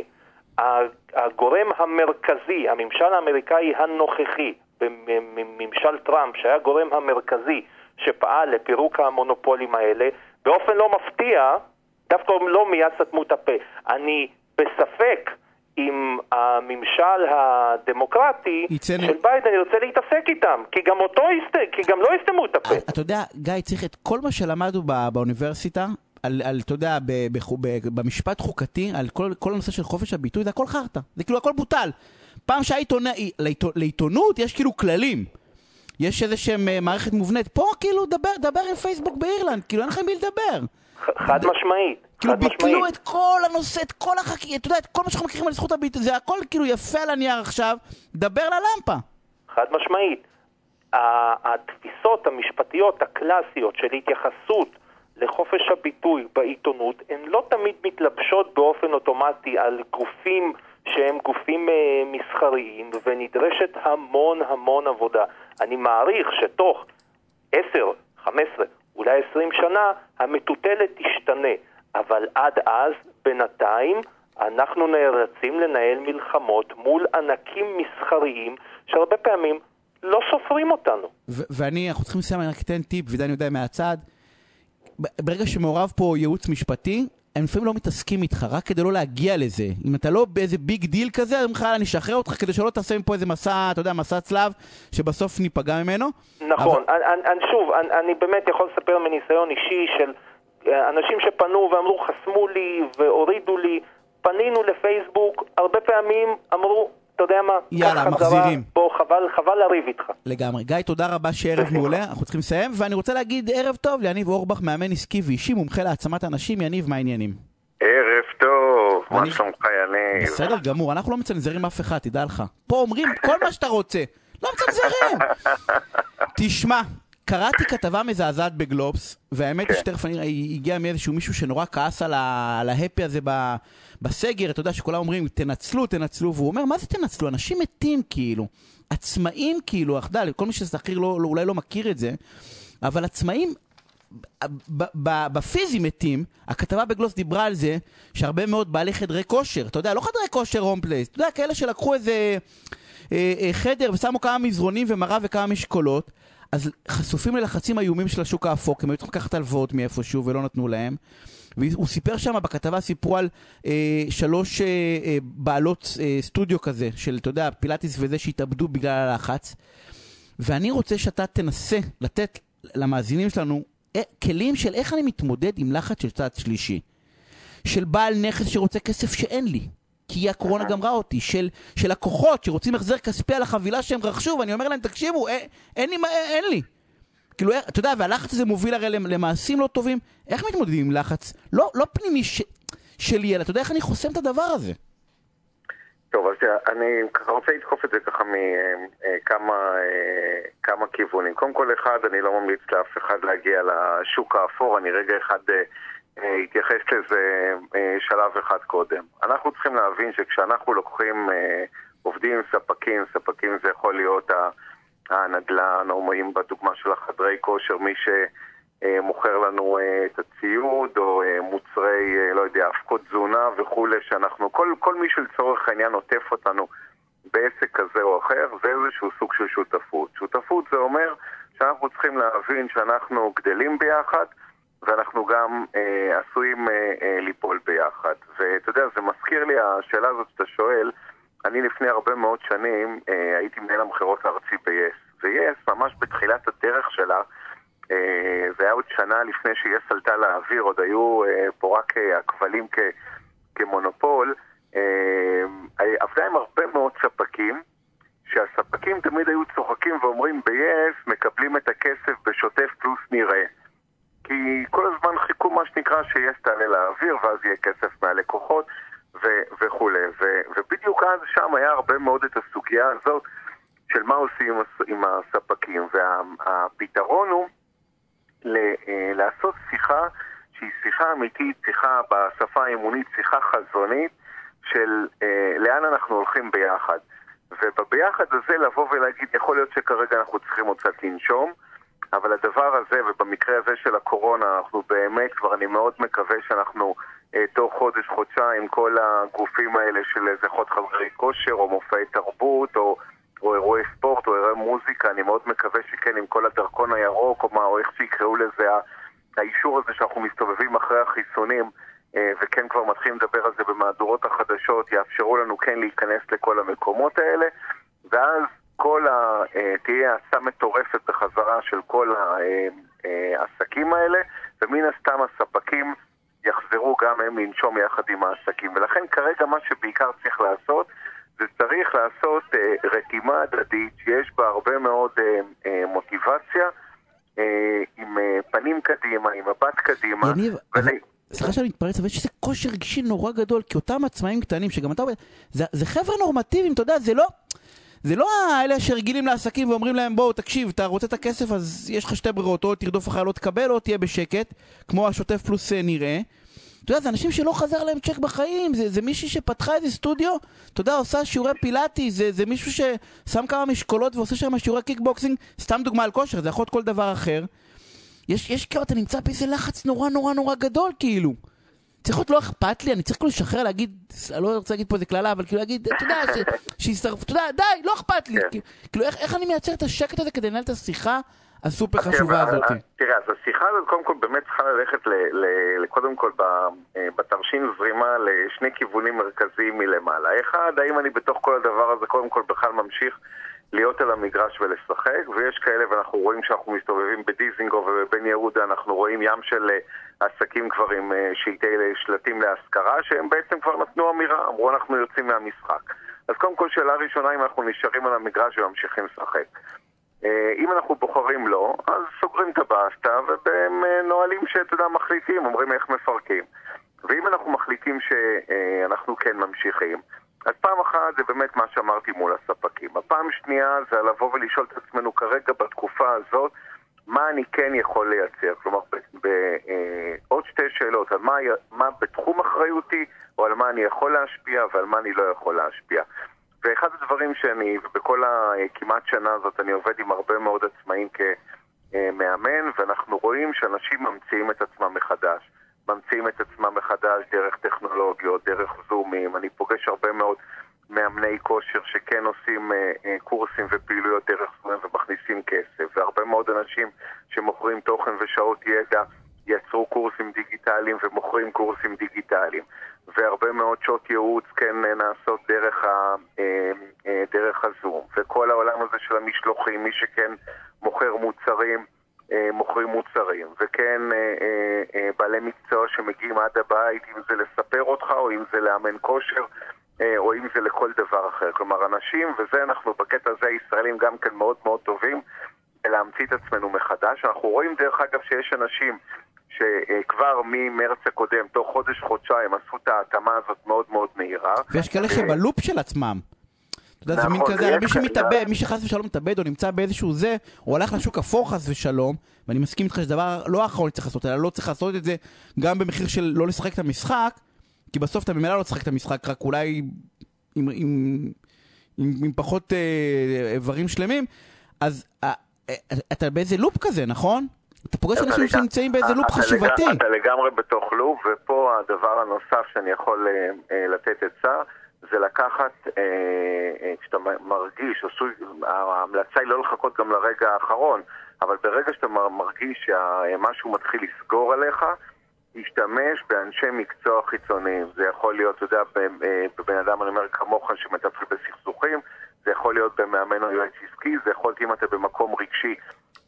הגורם המרכזי, הממשל האמריקאי הנוכחי, בממשל טראמפ, שהיה הגורם המרכזי שפעל לפירוק המונופולים האלה, באופן לא מפתיע, דווקא לא מיד סתמו את הפה. אני בספק אם הממשל הדמוקרטי יצא של ביידן ירצה להתעסק איתם, כי גם אותו יסת... כי גם לא יסתמו את הפה. אתה יודע, גיא, צריך את כל מה שלמדנו בא- באוניברסיטה, על, על, אתה יודע, ב, ב, ב, במשפט חוקתי, על כל, כל הנושא של חופש הביטוי, זה הכל חרטא. זה כאילו הכל בוטל. פעם שהיה לעיתונות, לעיתונות יש כאילו כללים. יש איזה שהם אה, מערכת מובנית. פה כאילו, דבר, דבר עם פייסבוק באירלנד, כאילו אין לכם מי לדבר. חד משמעית. כאילו ביטלו. את כל הנושא, את כל החקיקה, אתה יודע, את כל מה שאנחנו מכירים על זכות הביטוי, זה הכל כאילו יפה על הנייר עכשיו, דבר ללמפה. חד משמעית. התפיסות המשפטיות הקלאסיות של התייחסות לחופש הביטוי בעיתונות הן לא תמיד מתלבשות באופן אוטומטי על גופים שהם גופים אה, מסחריים ונדרשת המון המון עבודה. אני מעריך שתוך 10, 15, אולי 20 שנה המטוטלת תשתנה, אבל עד אז, בינתיים, אנחנו נאלצים לנהל מלחמות מול ענקים מסחריים שהרבה פעמים לא סופרים אותנו. ואני, אנחנו צריכים לסיים, אני רק אתן טיפ, ודני יודע מהצד. ברגע שמעורב פה ייעוץ משפטי, הם לפעמים לא מתעסקים איתך, רק כדי לא להגיע לזה. אם אתה לא באיזה big deal כזה, אז בכלל אני אשחרר אותך כדי שלא תעשה מפה איזה מסע, אתה יודע, מסע צלב, שבסוף ניפגע ממנו. נכון, אבל- אני, אני, שוב, אני, אני באמת יכול לספר מניסיון אישי של אה, אנשים שפנו ואמרו חסמו לי והורידו לי, פנינו לפייסבוק, הרבה פעמים אמרו, אתה יודע מה, יאללה, מחזירים. בוא, חבל, חבל לריב איתך. לגמרי. גיא, תודה רבה שערב. מעולה, אנחנו צריכים לסיים, ואני רוצה להגיד ערב טוב ליניב אורבך, מאמן עסקי ואישי, מומחה להעצמת אנשים. יניב, מה העניינים? ערב טוב, אני- מה שלומך יניב? בסדר גמור, אנחנו לא מצנזרים אף אחד, תדע לך. פה אומרים כל מה שאתה רוצה, לא מצנזרים. תשמע, קראתי כתבה מזעזעת בגלובס, והאמת היא כן. שתכף אני, היא הגיעה מאיזשהו מישהו שנורא כעס על, ה, על ה-happy הזה ב, בסגר, אתה יודע שכולם אומרים תנצלו, תנצלו, והוא אומר, מה זה תנצלו? אנשים מתים כאילו. עצמאים כאילו, אתה יודע, כל מי ששכיר לא, לא, אולי לא מכיר את זה, אבל עצמאים בפיזי מתים, הכתבה בגלובס דיברה על זה שהרבה מאוד בעלי חדרי כושר, אתה יודע, לא חדרי כושר הולמס פלייס, אתה יודע, כאלה שלקחו איזה אה, אה, חדר ושמו כמה מזרונים ומראה וכמה משקולות, אז חשופים ללחצים איומים של השוק האפור, כי הם היו צריכים לקחת הלוואות מאיפשהו ולא נתנו להם. והוא סיפר שם בכתבה, סיפרו על אה, שלוש אה, אה, בעלות אה, סטודיו כזה, של, אתה יודע, פילאטיס וזה שהתאבדו בגלל הלחץ. ואני רוצה שאתה תנסה לתת למאזינים שלנו אה, כלים של איך אני מתמודד עם לחץ של צד שלישי. של בעל נכס שרוצה כסף שאין לי. כי הקורונה גמרה אותי, של, של לקוחות שרוצים החזר כספי על החבילה שהם רכשו, ואני אומר להם, תקשיבו, אין, אין, לי, אין, אין לי. כאילו, אתה יודע, והלחץ הזה מוביל הרי למעשים לא טובים. איך מתמודדים עם לחץ? לא, לא פנימי ש, של ילד, אתה יודע איך אני חוסם את הדבר הזה? טוב, אז אני רוצה לתקוף את זה ככה מכמה אה, כמה כיוונים. קודם כל, אחד, אני לא ממליץ לאף אחד להגיע לשוק האפור, אני רגע אחד אה, אתייחס לזה אה, שלב אחד קודם. אנחנו צריכים להבין שכשאנחנו לוקחים עובדים ספקים, ספקים זה יכול להיות הנדל"ן, או אם בדוגמה של החדרי כושר, מי ש... אה, מוכר לנו אה, את הציוד או אה, מוצרי, לא יודע, אבקות תזונה וכולי, שאנחנו, כל, כל מי שלצורך העניין עוטף אותנו בעסק כזה או אחר, זה איזשהו סוג של שותפות. שותפות זה אומר שאנחנו צריכים להבין שאנחנו גדלים ביחד ואנחנו גם אה, עשויים אה, אה, ליפול ביחד. ואתה יודע, זה מזכיר לי, השאלה הזאת שאתה שואל, אני לפני הרבה מאוד שנים אה, הייתי מנהל המכירות הארצי ב-yes, ו-yes, ממש בתחילת הדרך שלה, אה, זה היה עוד שנה לפני שיס עלתה לאוויר, עוד היו אה, פה רק אה, הכבלים כמונופול. עבדה עם הרבה מאוד ספקים, שהספקים תמיד היו צוחקים ואומרים ב-yes מקבלים את הכסף בשוטף פלוס נראה. כי כל הזמן חיכו מה שנקרא שיס תעלה לאוויר ואז יהיה כסף מהלקוחות ו- וכולי. ו- ובדיוק אז שם היה הרבה מאוד את הסוגיה הזאת של מה עושים עם הספקים. והפתרון הוא אה, לעשות שיחה שהיא שיחה אמיתית, שיחה בשפה האמונית, שיחה חזונית של אה, לאן אנחנו הולכים ביחד. ובביחד הזה לבוא ולהגיד, יכול להיות שכרגע אנחנו צריכים עוד קצת לנשום, אבל הדבר הזה, ובמקרה הזה של הקורונה, אנחנו באמת, כבר אני מאוד מקווה שאנחנו אה, תוך חודש, חודשיים, כל הגופים האלה של איזה חוד חדרי כושר, או מופעי תרבות, או או אירועי ספורט או אירועי מוזיקה, אני מאוד מקווה שכן עם כל הדרכון הירוק או, מה, או איך שיקראו לזה, האישור הזה שאנחנו מסתובבים אחרי החיסונים אה, וכן כבר מתחילים לדבר על זה במהדורות החדשות, יאפשרו לנו כן להיכנס לכל המקומות האלה ואז כל ה... אה, תהיה האצה מטורפת בחזרה של כל העסקים אה, האלה ומן הסתם הספקים יחזרו גם הם לנשום יחד עם העסקים ולכן כרגע מה שבעיקר צריך לעשות זה צריך לעשות אה, רתימה הדדית שיש בה הרבה מאוד אה, אה, מוטיבציה, אה, עם אה, פנים קדימה, עם מבט קדימה. יניב, ול... סליחה שאני מתפרץ, אבל יש איזה קושי נורא גדול, כי אותם עצמאים קטנים, שגם אתה זה, זה חבר'ה נורמטיביים, אתה יודע, זה לא... זה לא האלה שרגילים לעסקים ואומרים להם בואו תקשיב אתה רוצה את הכסף אז יש לך שתי ברירות או תרדוף אחר לא תקבל או תהיה בשקט כמו השוטף פלוס אה, נראה אתה יודע, זה אנשים שלא חזר להם צ'ק בחיים, זה, זה מישהי שפתחה איזה סטודיו, אתה יודע, עושה שיעורי פילאטיס, זה, זה מישהו ששם כמה משקולות ועושה שם שיעורי קיקבוקסינג, סתם דוגמה על כושר, זה יכול להיות כל דבר אחר. יש, יש כאילו, אתה נמצא באיזה לחץ נורא נורא נורא גדול, כאילו. צריך להיות לא אכפת לי, אני צריך כאילו לשחרר, להגיד, לא רוצה להגיד פה איזה קללה, אבל כאילו להגיד, אתה יודע, שישרפו, אתה יודע, די, לא אכפת לי. כן. כאילו, איך, אני מייצר את השקט הזה כדי לנהל את השיחה הסופר חשובה הזאת. תראה, אז השיחה הזאת קודם כל באמת צריכה ללכת קודם כל אה, בתרשים זרימה לשני כיוונים מרכזיים מלמעלה. אחד, האם אני בתוך כל הדבר הזה קודם כל בכלל ממשיך להיות על המגרש ולשחק, ויש כאלה ואנחנו רואים שאנחנו מסתובבים בדיזינגו ובבן יהודה, אנחנו רואים ים של אה, עסקים כבר עם אה, שלטי שלטים להשכרה, שהם בעצם כבר נתנו אמירה, אמרו אנחנו יוצאים מהמשחק. אז קודם כל שאלה ראשונה אם אנחנו נשארים על המגרש וממשיכים לשחק. אה, אם אנחנו בוחרים לא, אז סוגרים את הבאסטה ובנהלים שאתה יודע מחליטים, אומרים איך מפרקים. ואם אנחנו מחליטים שאנחנו כן ממשיכים, אז פעם אחת זה באמת מה שאמרתי מול הספקים. הפעם שנייה זה לבוא ולשאול את עצמנו כרגע בתקופה הזאת, מה אני כן יכול לייצר. כלומר, בעוד אה, שתי שאלות, על מה, מה בתחום אחריותי, או על מה אני יכול להשפיע ועל מה אני לא יכול להשפיע. ואחד הדברים שאני, ובכל הכמעט שנה הזאת אני עובד עם הרבה מאוד עצמאים כמאמן, ואנחנו רואים שאנשים ממציאים את עצמם מחדש. ממציאים את עצמם מחדש דרך טכנולוגיות, דרך זומים. אני פוגש הרבה מאוד מאמני כושר שכן עושים אה, אה, קורסים ופעילויות דרך זומים ומכניסים כסף, והרבה מאוד אנשים שמוכרים תוכן ושעות ידע יצרו קורסים דיגיטליים ומוכרים קורסים דיגיטליים. והרבה מאוד שעות ייעוץ כן נעשות דרך, ה, דרך הזום. וכל העולם הזה של המשלוחים, מי שכן מוכר מוצרים, מוכרים מוצרים. וכן בעלי מקצוע שמגיעים עד הבית, אם זה לספר אותך או אם זה לאמן כושר. או אם זה לכל דבר אחר. כלומר, אנשים, וזה אנחנו בקטע הזה, הישראלים גם כן מאוד מאוד טובים, להמציא את עצמנו מחדש. אנחנו רואים דרך אגב שיש אנשים שכבר ממרץ הקודם, תוך חודש-חודשיים, עשו את ההתאמה הזאת מאוד מאוד מהירה. ויש כאלה שבלופ של עצמם. אתה יודע, זה מין נכון, כזה, מי שמתאבד, מי שחס ושלום מתאבד או נמצא באיזשהו זה, הוא הולך לשוק אפור חס ושלום, ואני מסכים איתך שזה דבר לא האחרון שצריך לעשות, אלא לא צריך לעשות את זה גם במחיר של לא לשחק את המשחק, כי בסוף אתה ממילא לא תשחק את המשחק, רק אולי עם, עם, עם, עם פחות אה, איברים שלמים, אז אה, אה, אתה באיזה לופ כזה, נכון? אתה פוגש אנשים שנמצאים באיזה לופ חשיבתי. אתה לגמרי בתוך לופ, ופה הדבר הנוסף שאני יכול אה, אה, לתת עצה, זה לקחת, אה, אה, כשאתה מרגיש, עשוי, ההמלצה היא לא לחכות גם לרגע האחרון, אבל ברגע שאתה מרגיש שמשהו מתחיל לסגור עליך, להשתמש באנשי מקצוע חיצוניים. זה יכול להיות, אתה יודע, אה, בבן אדם, אני אומר, כמוך שמטפל בסכסוכים, זה יכול להיות במאמן או יועץ עסקי, זה יכול להיות אם אתה במקום רגשי,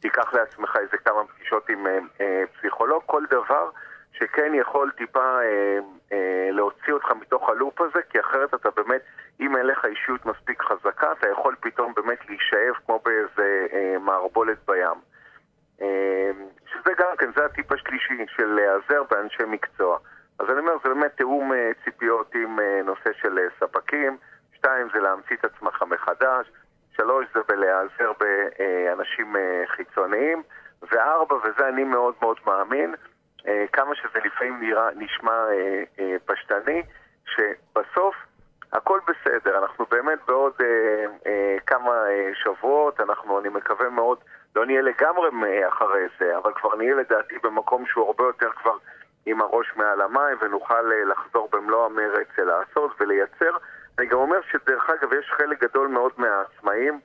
תיקח לעצמך איזה כמה פגישות עם אה, אה, פסיכולוג, כל דבר שכן יכול טיפה להוציא אותך מתוך הלופ הזה, כי אחרת אתה באמת, אם אין לך אישיות מספיק חזקה, אתה יכול פתאום באמת להישאב כמו באיזה מערבולת בים. שזה גם כן, זה הטיפ השלישי של להיעזר באנשי מקצוע. אז אני אומר, זה באמת תיאום אה, ציפיות עם אה, נושא של ספקים, שתיים זה להמציא את עצמך מחדש, שלוש זה בלהיעזר באנשים חיצוניים, וארבע, וזה אני מאוד מאוד מאמין, כמה שזה לפעמים נראה, נשמע פשטני, שבסוף הכל בסדר, אנחנו באמת בעוד כמה שבועות, אנחנו, אני מקווה מאוד, לא נהיה לגמרי אחרי זה, אבל כבר נהיה לדעתי במקום שהוא הרבה יותר כבר עם הראש מעל המים ונוכל אה, לחזור במלוא המרץ לעשות ולייצר. אני גם אומר שדרך אגב יש חלק גדול מאוד מהעצמאים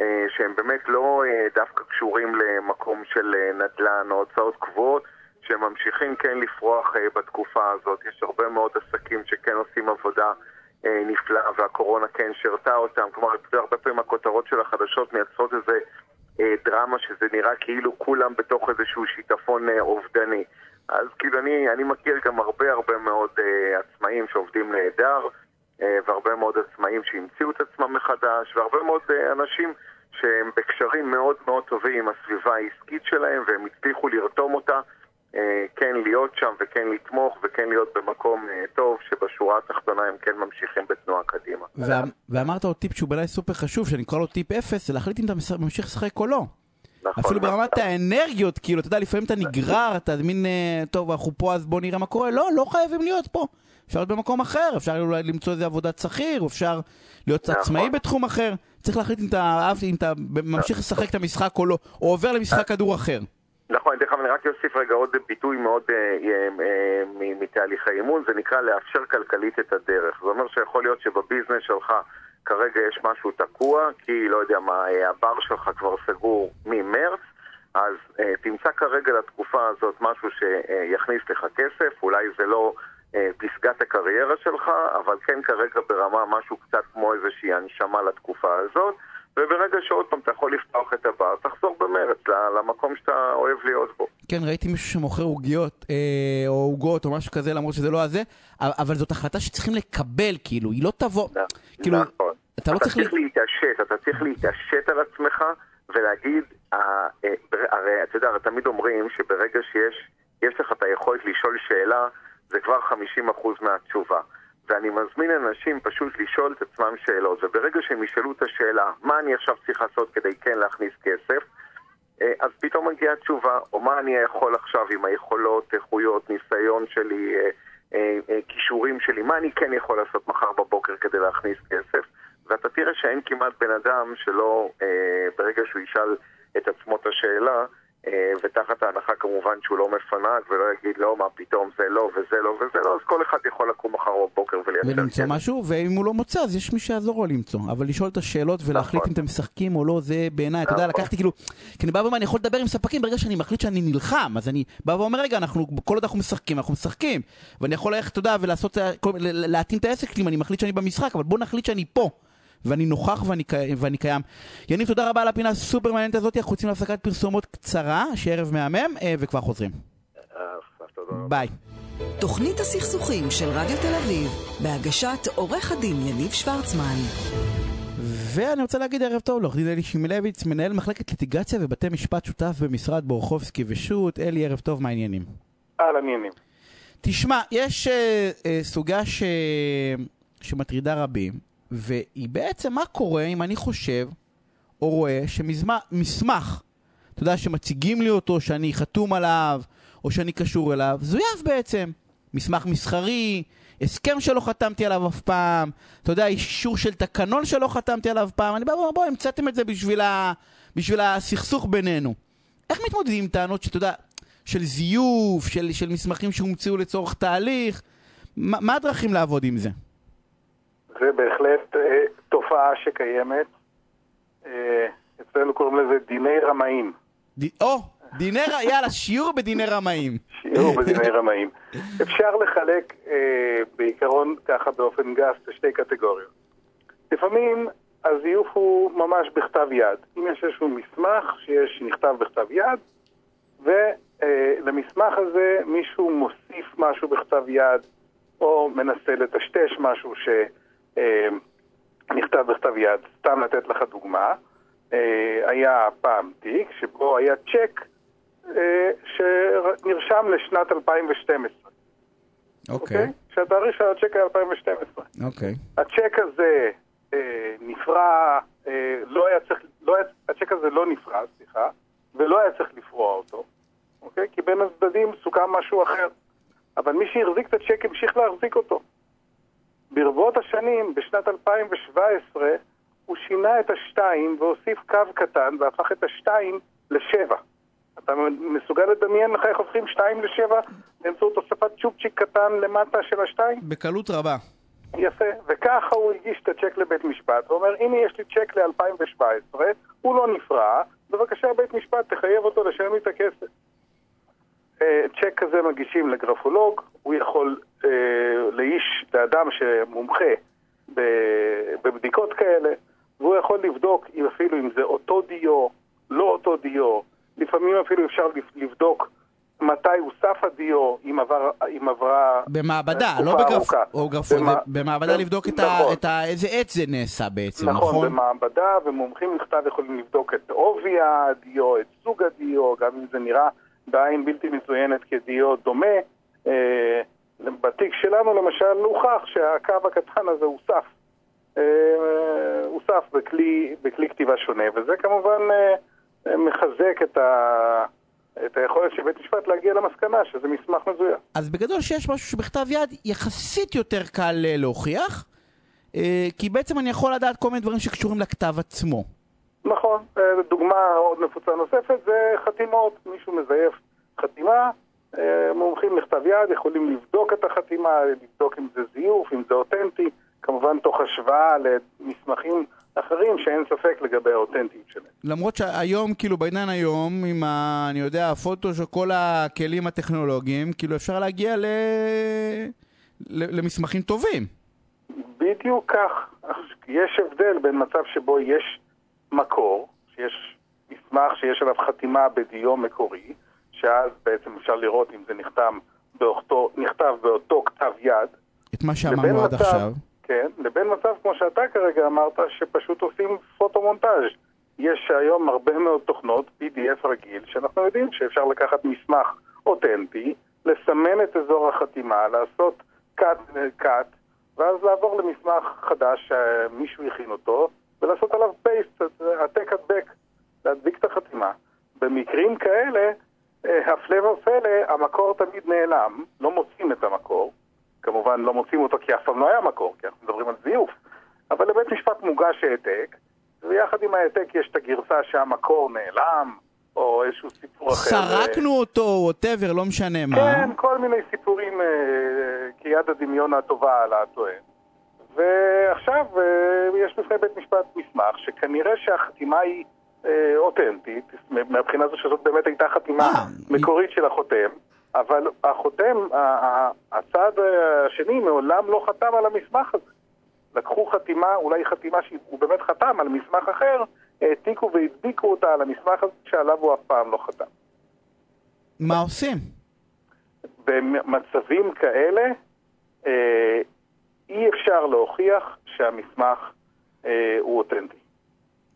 אה, שהם באמת לא אה, דווקא קשורים למקום של נדל"ן או הוצאות קבועות, שהם ממשיכים כן לפרוח בתקופה הזאת. יש הרבה מאוד עסקים שכן עושים עבודה נפלאה והקורונה כן שירתה אותם. כלומר, הרבה פעמים הכותרות של החדשות מייצרות איזה דרמה שזה נראה כאילו כולם בתוך איזשהו שיטפון אה, אובדני. אז כאילו אני, אני מכיר גם הרבה הרבה מאוד אה, עצמאים שעובדים נהדר, אה, והרבה מאוד עצמאים שהמציאו את עצמם מחדש, והרבה מאוד אה, אנשים שהם בקשרים מאוד מאוד טובים עם הסביבה העסקית שלהם, והם הצליחו לרתום אותה אה, כן להיות שם וכן לתמוך וכן להיות במקום אה, טוב, שבשורה התחתונה הם כן ממשיכים בתנועה קדימה. ואמרת עוד טיפ שהוא בעיניי סופר חשוב, שאני קורא לו טיפ אפס, זה להחליט אם אתה ממשיך לשחק או לא. נכון, אפילו נכון. ברמת האנרגיות, כאילו, אתה יודע, לפעמים אתה נגרר, אתה מין, אה, טוב, אנחנו פה אז בוא נראה מה קורה. לא, לא חייבים להיות פה. אפשר להיות במקום אחר, אפשר אולי למצוא איזה עבודת שכיר, אפשר להיות נכון. עצמאי בתחום אחר. צריך להחליט אם אתה, אם אתה ממשיך לשחק את המשחק או לא, או עובר למשחק כדור אחר. נכון, אני רק אוסיף רגע עוד ביטוי מאוד אה, אה, אה, מתהליכי אימון, זה נקרא לאפשר כלכלית את הדרך. זה אומר שיכול להיות שבביזנס שלך כרגע יש משהו תקוע, כי לא יודע מה, הבר שלך כבר סגור ממרץ, אז אה, תמצא כרגע לתקופה הזאת משהו שיכניס לך כסף, אולי זה לא אה, פסגת הקריירה שלך, אבל כן כרגע ברמה משהו קצת כמו איזושהי הנשמה לתקופה הזאת. וברגע שעוד פעם אתה יכול לפתוח את הבר, תחזור במרץ למקום שאתה אוהב להיות בו. כן, ראיתי מישהו שמוכר עוגיות, אה, או עוגות, או משהו כזה, למרות שזה לא הזה, אבל זאת החלטה שצריכים לקבל, כאילו, היא לא תבוא. כאילו, נכון. אתה לא צריך... להתעשת, אתה צריך להתעשת על עצמך ולהגיד, אה, הרי אתה יודע, תמיד אומרים שברגע שיש לך את היכולת לשאול שאלה, זה כבר 50% מהתשובה. ואני מזמין אנשים פשוט לשאול את עצמם שאלות, וברגע שהם ישאלו את השאלה, מה אני עכשיו צריך לעשות כדי כן להכניס כסף, אז פתאום מגיעה תשובה, או מה אני יכול עכשיו עם היכולות, איכויות, ניסיון שלי, אה, אה, כישורים שלי, מה אני כן יכול לעשות מחר בבוקר כדי להכניס כסף, ואתה תראה שאין כמעט בן אדם שלא, ברגע שהוא ישאל את עצמו את השאלה, אה, ותחת ההנחה כמובן שהוא לא מפנק ולא יגיד לא, מה פתאום זה לא וזה לא וזה לא, אז כל אחד יכול לקום מחר בבוקר ולייצר ולמצוא כסף. משהו, ואם הוא לא מוצא, אז יש מי שיעזור לו למצוא. אבל לשאול את השאלות ולהחליט נכון. אם אתם משחקים או לא, זה בעיניי, אתה יודע, נכון. לקחתי כאילו... כי אני בא ואומר, אני יכול לדבר עם ספקים ברגע שאני מחליט שאני נלחם, אז אני בא ואומר, רגע, אנחנו, כל עוד אנחנו משחקים, אנחנו משחקים. ואני יכול ללכת, אתה יודע, ולעשות, אה, להתאים את העסק שלי אם אני מחליט שאני במשחק, אבל בוא נחליט שאני פה. ואני נוכח ואני, ואני קיים. יניב, תודה רבה על הפינה הסופר מעניינת הזאת, אנחנו יוצאים להפסקת פרסומות קצרה, שערב מהמם, אה, וכבר חוזרים. ביי. תוכנית הסכסוכים של רדיו תל אביב, בהגשת עורך הדין יניב שוורצמן. ואני רוצה להגיד ערב טוב לעורך דין אלי שמילביץ, מנהל מחלקת ליטיגציה ובתי משפט שותף במשרד בורחובסקי ושות'. אלי, ערב טוב, מה העניינים? על עניינים. תשמע, יש אה, אה, סוגה ש... שמטרידה רבים, והיא בעצם מה קורה אם אני חושב או רואה שמסמך, אתה יודע, שמציגים לי אותו, שאני חתום עליו, או שאני קשור אליו, זויף בעצם. מסמך מסחרי, הסכם שלא חתמתי עליו אף פעם, אתה יודע, אישור של תקנון שלא חתמתי עליו פעם, אני בא ואומר, בואו, המצאתם את זה בשביל, ה... בשביל הסכסוך בינינו. איך מתמודדים עם טענות שאתה יודע, של זיוף, של, של מסמכים שהומצאו לצורך תהליך? מה, מה הדרכים לעבוד עם זה? זה בהחלט אה, תופעה שקיימת. אה, אצלנו קוראים לזה דיני רמאים. ד... או, דיני, ר- יאללה, שיעור בדיני רמאים. שיעור בדיני רמאים. אפשר לחלק אה, בעיקרון ככה באופן גס לשתי קטגוריות. לפעמים הזיוף הוא ממש בכתב יד. אם יש איזשהו מסמך שיש, שנכתב בכתב יד, ולמסמך הזה מישהו מוסיף משהו בכתב יד, או מנסה לטשטש משהו שנכתב בכתב יד. סתם לתת לך דוגמה, אה, היה פעם תיק שבו היה צ'ק אה, שנרשם לשנת 2012, אוקיי? שהתאריך של הצ'ק היה 2012. אוקיי. הצ'ק הזה אה, נפרע, אה, לא היה צריך, לא היה, הצ'ק הזה לא נפרע, סליחה, ולא היה צריך לפרוע אותו, אוקיי? כי בין הצדדים סוכם משהו אחר. אבל מי שהחזיק את הצ'ק המשיך להחזיק אותו. ברבות השנים, בשנת 2017, הוא שינה את השתיים והוסיף קו קטן והפך את השתיים לשבע. אתה מסוגל לדמיין לך איך הופכים שתיים לשבע באמצעות הוספת צ'ופצ'יק קטן למטה של השתיים? בקלות רבה. יפה, וככה הוא הגיש את הצ'ק לבית משפט, ואומר, הנה יש לי צ'ק ל-2017, הוא לא נפרע, בבקשה בית משפט תחייב אותו לשלם לי את הכסף. אה, צ'ק כזה מגישים לגרפולוג, הוא יכול אה, לאיש, לאדם שמומחה בבדיקות כאלה, והוא יכול לבדוק אם אפילו אם זה אותו דיו, לא אותו דיו, לפעמים אפילו אפשר לבדוק מתי הוסף הדיו, אם, עבר, אם עברה... במעבדה, תקופה לא בגרפ... או זה- במעבדה לבדוק את, ה... נכון. את ה... איזה עץ זה נעשה בעצם, נכון, נכון? במעבדה, ומומחים בכתב יכולים לבדוק את עובי הדיו, את סוג הדיו, גם אם זה נראה בעין בלתי מצוינת כדיו דומה. אה, בתיק שלנו למשל הוכח שהקו הקטן הזה הוסף. אה, הוסף בכלי, בכלי כתיבה שונה, וזה כמובן אה, מחזק את, ה, את היכולת של בית משפט להגיע למסקנה שזה מסמך מזויף. אז בגדול שיש משהו שבכתב יד יחסית יותר קל להוכיח, כי בעצם אני יכול לדעת כל מיני דברים שקשורים לכתב עצמו. נכון, אה, דוגמה עוד נפוצה נוספת זה חתימות, מישהו מזייף חתימה, אה, מומחים לכתב יד יכולים לבדוק את החתימה, לבדוק אם זה זיוף, אם זה אותנטי, כמובן תוך השוואה למסמכים אחרים שאין ספק לגבי האותנטיות שלהם. למרות שהיום, כאילו בעידן היום, עם ה... אני יודע, הפוטו של כל הכלים הטכנולוגיים, כאילו אפשר להגיע ל... ל... למסמכים טובים. בדיוק כך. יש הבדל בין מצב שבו יש מקור, שיש מסמך שיש עליו חתימה בדיו מקורי, שאז בעצם אפשר לראות אם זה נחתם באותו, נכתב באותו כתב יד, את מה שאמרנו עד מצב- עכשיו. כן, לבין מצב כמו שאתה כרגע אמרת, שפשוט עושים פוטומונטאז'. יש היום הרבה מאוד תוכנות, PDF רגיל, שאנחנו יודעים שאפשר לקחת מסמך אותנטי, לסמן את אזור החתימה, לעשות cut, cut ואז לעבור למסמך חדש שמישהו הכין אותו, ולעשות עליו paste, העתק הדבק, להדביק את החתימה. במקרים כאלה, אה, הפלא ופלא, המקור תמיד נעלם, לא מוצאים את המקור. כמובן לא מוצאים אותו כי אף פעם לא היה מקור, כי אנחנו מדברים על זיוף. אבל לבית משפט מוגש העתק, ויחד עם ההעתק יש את הגרסה שהמקור נעלם, או איזשהו סיפור אחר. סרקנו אותו, ווטאבר, לא משנה מה. כן, כל מיני סיפורים אה, כיד הדמיון הטובה על הטוען. ועכשיו אה, יש בפני בית משפט מסמך שכנראה שהחתימה היא אה, אותנטית, מהבחינה הזו שזאת באמת הייתה חתימה אה, מקורית של החותם, אבל החותם, הצד השני מעולם לא חתם על המסמך הזה. לקחו חתימה, אולי חתימה שהוא באמת חתם על מסמך אחר, העתיקו והדביקו אותה על המסמך הזה שעליו הוא אף פעם לא חתם. מה עושים? במצבים כאלה אי אפשר להוכיח שהמסמך אה, הוא אותנטי.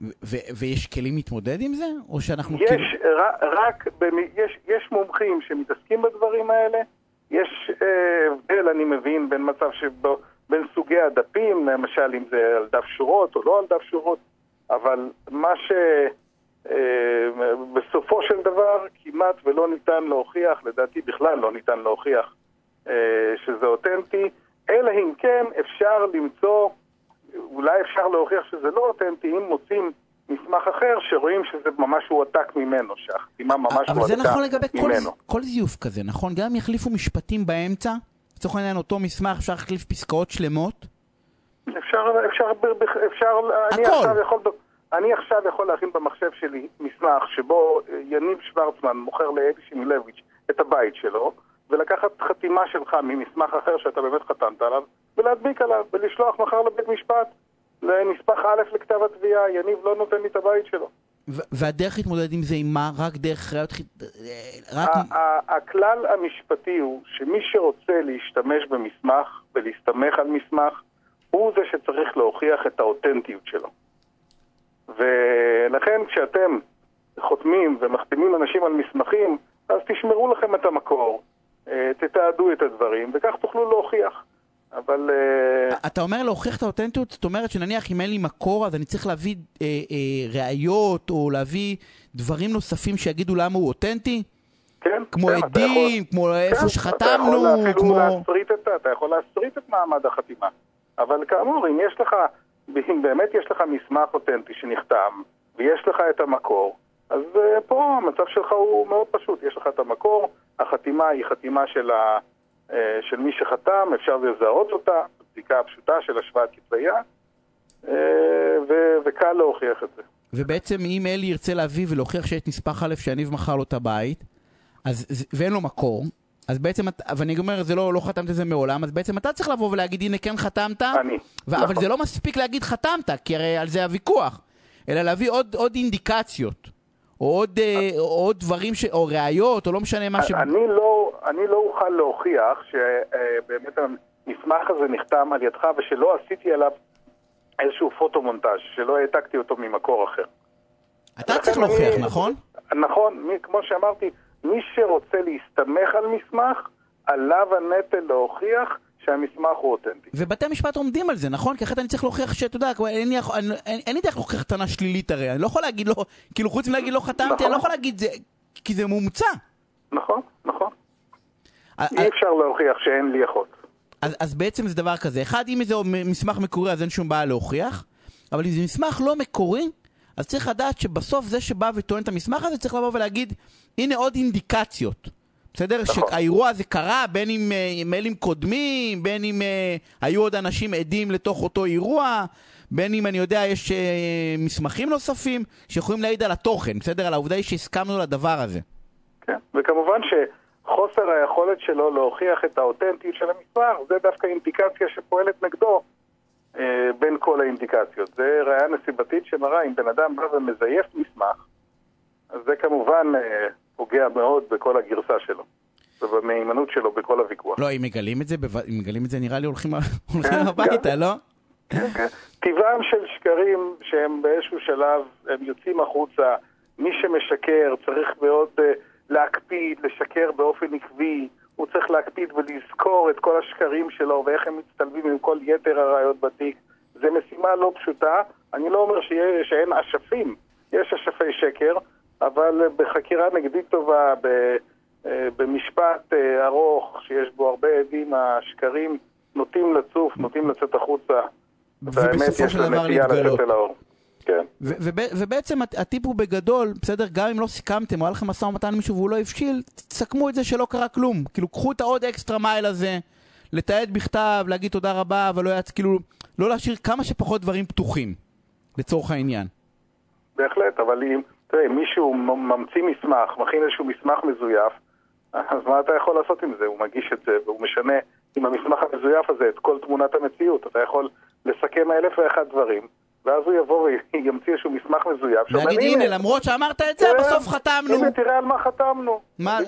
ו- ויש כלים להתמודד עם זה? או שאנחנו יש, כאילו... ר, רק, במ, יש, יש מומחים שמתעסקים בדברים האלה, יש אה, הבדל, אני מבין, בין מצב שבו, בין סוגי הדפים, למשל אם זה על דף שורות או לא על דף שורות, אבל מה ש... אה, של דבר כמעט ולא ניתן להוכיח, לדעתי בכלל לא ניתן להוכיח אה, שזה אותנטי, אלא אם כן אפשר למצוא, אולי אפשר להוכיח שזה לא אותנטי אם מוצאים מסמך אחר שרואים שזה ממש הועתק ממנו, שהחתימה ממש הועתקה ממנו. אבל זה נכון לגבי כל, כל זיוף כזה, נכון? גם אם יחליפו משפטים באמצע, לצורך העניין אותו מסמך אפשר להחליף פסקאות שלמות? אפשר, אפשר, אפשר, אני. עכשיו יכול, אני עכשיו יכול להכין במחשב שלי מסמך שבו אה, יניב שוורצמן מוכר לאדי שמילביץ' את הבית שלו, ולקחת חתימה שלך ממסמך אחר שאתה באמת חתמת עליו, ולהדביק עליו, ולשלוח מחר לבית משפט, לנספח א' לכתב התביעה, יניב לא נותן לי את הבית שלו. והדרך להתמודד עם זה עם מה? רק דרך ראיות... ח- רק... הכלל המשפטי הוא שמי שרוצה להשתמש במסמך ולהסתמך על מסמך, הוא זה שצריך להוכיח את האותנטיות שלו. ולכן כשאתם חותמים ומחתימים אנשים על מסמכים, אז תשמרו לכם את המקור, תתעדו את הדברים, וכך תוכלו להוכיח. אבל... אה, אתה אומר להוכיח את האותנטיות, זאת אומרת שנניח אם אין לי מקור אז אני צריך להביא אה, אה, ראיות או להביא דברים נוספים שיגידו למה הוא אותנטי? כן, כמו כן, עדים, יכול- כמו איפה כן, שחתמנו, אתה יכול כמו... להסריט את, אתה יכול להסריט את מעמד החתימה. אבל כאמור, אם יש לך, אם באמת יש לך מסמך אותנטי שנחתם, ויש לך את המקור, אז uh, פה המצב שלך הוא מאוד פשוט. יש לך את המקור, החתימה היא חתימה של, ה, uh, של מי שחתם, אפשר לזהות אותה, בדיקה פשוטה של השוואת כתבי יד, ו- וקל להוכיח את זה. ובעצם אם אלי ירצה להביא ולהוכיח שיש נספח א' שיניב מכר לו את הבית, אז, ואין לו מקור, אז בעצם, ואני אומר, זה לא, לא חתמת את זה מעולם, אז בעצם אתה צריך לבוא ולהגיד, הנה כן חתמת, אני, ו- אבל נכון. זה לא מספיק להגיד חתמת, כי הרי על זה הוויכוח, אלא להביא עוד, עוד אינדיקציות, או עוד, אה, עוד דברים, ש, או ראיות, או לא משנה מה ש... אני לא, אני לא אוכל להוכיח שבאמת המסמך הזה נחתם על ידך ושלא עשיתי עליו איזשהו פוטומונטאז', שלא העתקתי אותו ממקור אחר. אתה צריך להוכיח, אני- נכון? נכון, מי, כמו שאמרתי, מי שרוצה להסתמך על מסמך, עליו הנטל להוכיח שהמסמך הוא אותנטי. ובתי המשפט עומדים על זה, נכון? כי אחרת אני צריך להוכיח שאתה יודע, אין לי, יכול- אני- אין, אין לי דרך להוכיח טענה שלילית הרי, אני לא יכול להגיד לא, כאילו חוץ מלהגיד לא חתמתי, נכון. אני לא יכול להגיד זה, כי זה מומצא. נכון, נכון. אי אפשר להוכיח שאין לי אחות. אז, אז בעצם זה דבר כזה, אחד, אם זה מסמך מקורי אז אין שום בעיה להוכיח, אבל אם זה מסמך לא מקורי, אז צריך לדעת שבסוף זה שבא וטוען את המסמך הזה, צריך לבוא ולהגיד, הנה עוד אינדיקציות. בסדר? נכון. שהאירוע הזה קרה, בין אם אה, מיילים קודמים, בין אם אה, היו עוד אנשים עדים לתוך אותו אירוע, בין אם, אני יודע, יש אה, מסמכים נוספים שיכולים להעיד על התוכן, בסדר? על העובדה היא שהסכמנו לדבר הזה. כן, וכמובן שחוסר היכולת שלו להוכיח את האותנטיות של המסמך זה דווקא אינדיקציה שפועלת נגדו אה, בין כל האינדיקציות. זה ראייה נסיבתית שמראה אם בן אדם בא ומזייף מסמך, אז זה כמובן אה, פוגע מאוד בכל הגרסה שלו ובמהימנות שלו בכל הוויכוח. לא, אם מגלים את זה, אם מגלים את זה נראה לי הולכים הולכים כן, הביתה, לא? טבעם של שקרים שהם באיזשהו שלב, הם יוצאים החוצה, מי שמשקר צריך מאוד uh, להקפיד, לשקר באופן עקבי, הוא צריך להקפיד ולזכור את כל השקרים שלו ואיך הם מצטלבים עם כל יתר הראיות בתיק. זו משימה לא פשוטה, אני לא אומר שיה, שאין אשפים, יש אשפי שקר, אבל uh, בחקירה נגדית טובה, uh, במשפט uh, ארוך שיש בו הרבה עדים, השקרים נוטים לצוף, נוטים לצאת החוצה. והאמת ובסופו יש של דבר נטייה להתגלות. לצאת אל האור. כן. ו- וב- ובעצם הט- הטיפ הוא בגדול, בסדר, גם אם לא סיכמתם או היה לכם משא ומתן עם מישהו והוא לא הבשיל, תסכמו את זה שלא קרה כלום. כאילו, קחו את העוד אקסטרה מייל הזה, לתעד בכתב, להגיד תודה רבה, אבל לא יצ... כאילו, לא להשאיר כמה שפחות דברים פתוחים, לצורך העניין. בהחלט, אבל אם, תראה, מישהו ממציא מסמך, מכין איזשהו מסמך מזויף, אז מה אתה יכול לעשות עם זה? הוא מגיש את זה והוא משנה עם המסמך המזויף הזה את כל תמונת המציאות. אתה יכול לסכם אלף ואחד דברים, ואז הוא יבוא וימציא איזשהו מסמך מזויף. להגיד, הנה, למרות שאמרת את זה, בסוף חתמנו. הנה, תראה על מה חתמנו. מה...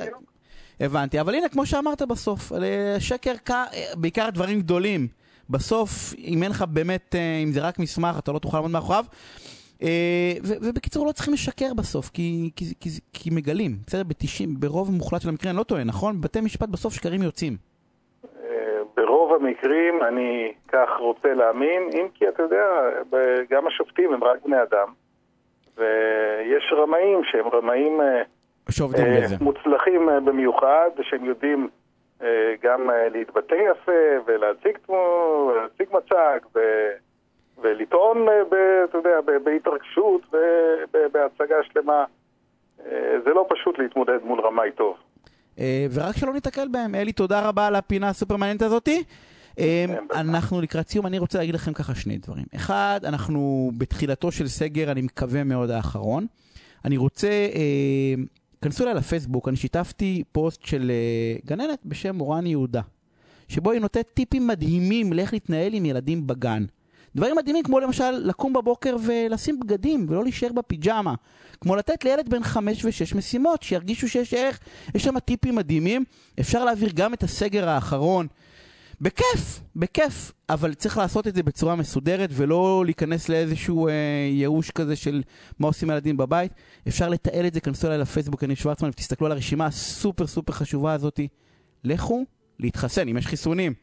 הבנתי, אבל הנה, כמו שאמרת בסוף, אה, שקר, ק... בעיקר דברים גדולים. בסוף, אם אין לך באמת, אה, אם זה רק מסמך, אתה לא תוכל לעמוד מאחוריו. אה, ובקיצור, לא צריכים לשקר בסוף, כי, כי, כי, מגלים. בסדר, ב-90, ברוב מוחלט של המקרים, אני לא טועה, נכון? בבתי משפט בסוף שקרים יוצאים. אה, ברוב המקרים אני כך רוצה להאמין, אם כי אתה יודע, גם השופטים הם רק בני אדם, ויש רמאים שהם רמאים אה, אה. מוצלחים אה, במיוחד, שהם יודעים אה, גם אה, להתבטא יפה ולהציג ולהציג מצג ו- ולטעון, אה, ב- אתה יודע, בהתרגשות ובהצגה שלמה. אה, זה לא פשוט להתמודד מול רמאי טוב. אה, ורק שלא ניתקל בהם. אלי, תודה רבה על הפינה הסופר מעניינת הזאתי. בטח. אנחנו לקראת סיום, אני רוצה להגיד לכם ככה שני דברים. אחד, אנחנו בתחילתו של סגר, אני מקווה מאוד האחרון. אני רוצה, אה, כנסו אליי לפייסבוק, אני שיתפתי פוסט של אה, גננת בשם מורן יהודה, שבו היא נותנת טיפים מדהימים לאיך להתנהל עם ילדים בגן. דברים מדהימים כמו למשל לקום בבוקר ולשים בגדים ולא להישאר בפיג'מה. כמו לתת לילד בן חמש ושש משימות, שירגישו שיש ערך. יש שם טיפים מדהימים, אפשר להעביר גם את הסגר האחרון. בכיף, בכיף, אבל צריך לעשות את זה בצורה מסודרת ולא להיכנס לאיזשהו אה, ייאוש כזה של מה עושים הילדים בבית. אפשר לתעל את זה, כנסו אליי לפייסבוק, אני שוורצמן, ותסתכלו על הרשימה הסופר סופר חשובה הזאת. לכו להתחסן, אם יש חיסונים.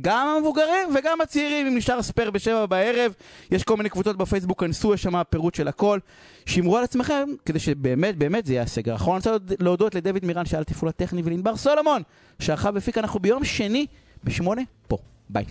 גם המבוגרים וגם הצעירים, אם נשאר ספייר בשבע בערב, יש כל מיני קבוצות בפייסבוק, כנסו, יש שם פירוט של הכל. שמרו על עצמכם, כדי שבאמת, באמת זה יהיה הסגר האחרון. אני רוצה להודות לדויד מירן שהיה על תפעול הטכני ולענבר סולומון, שערכה והפיקה. אנחנו ביום שני בשמונה, פה. ביי.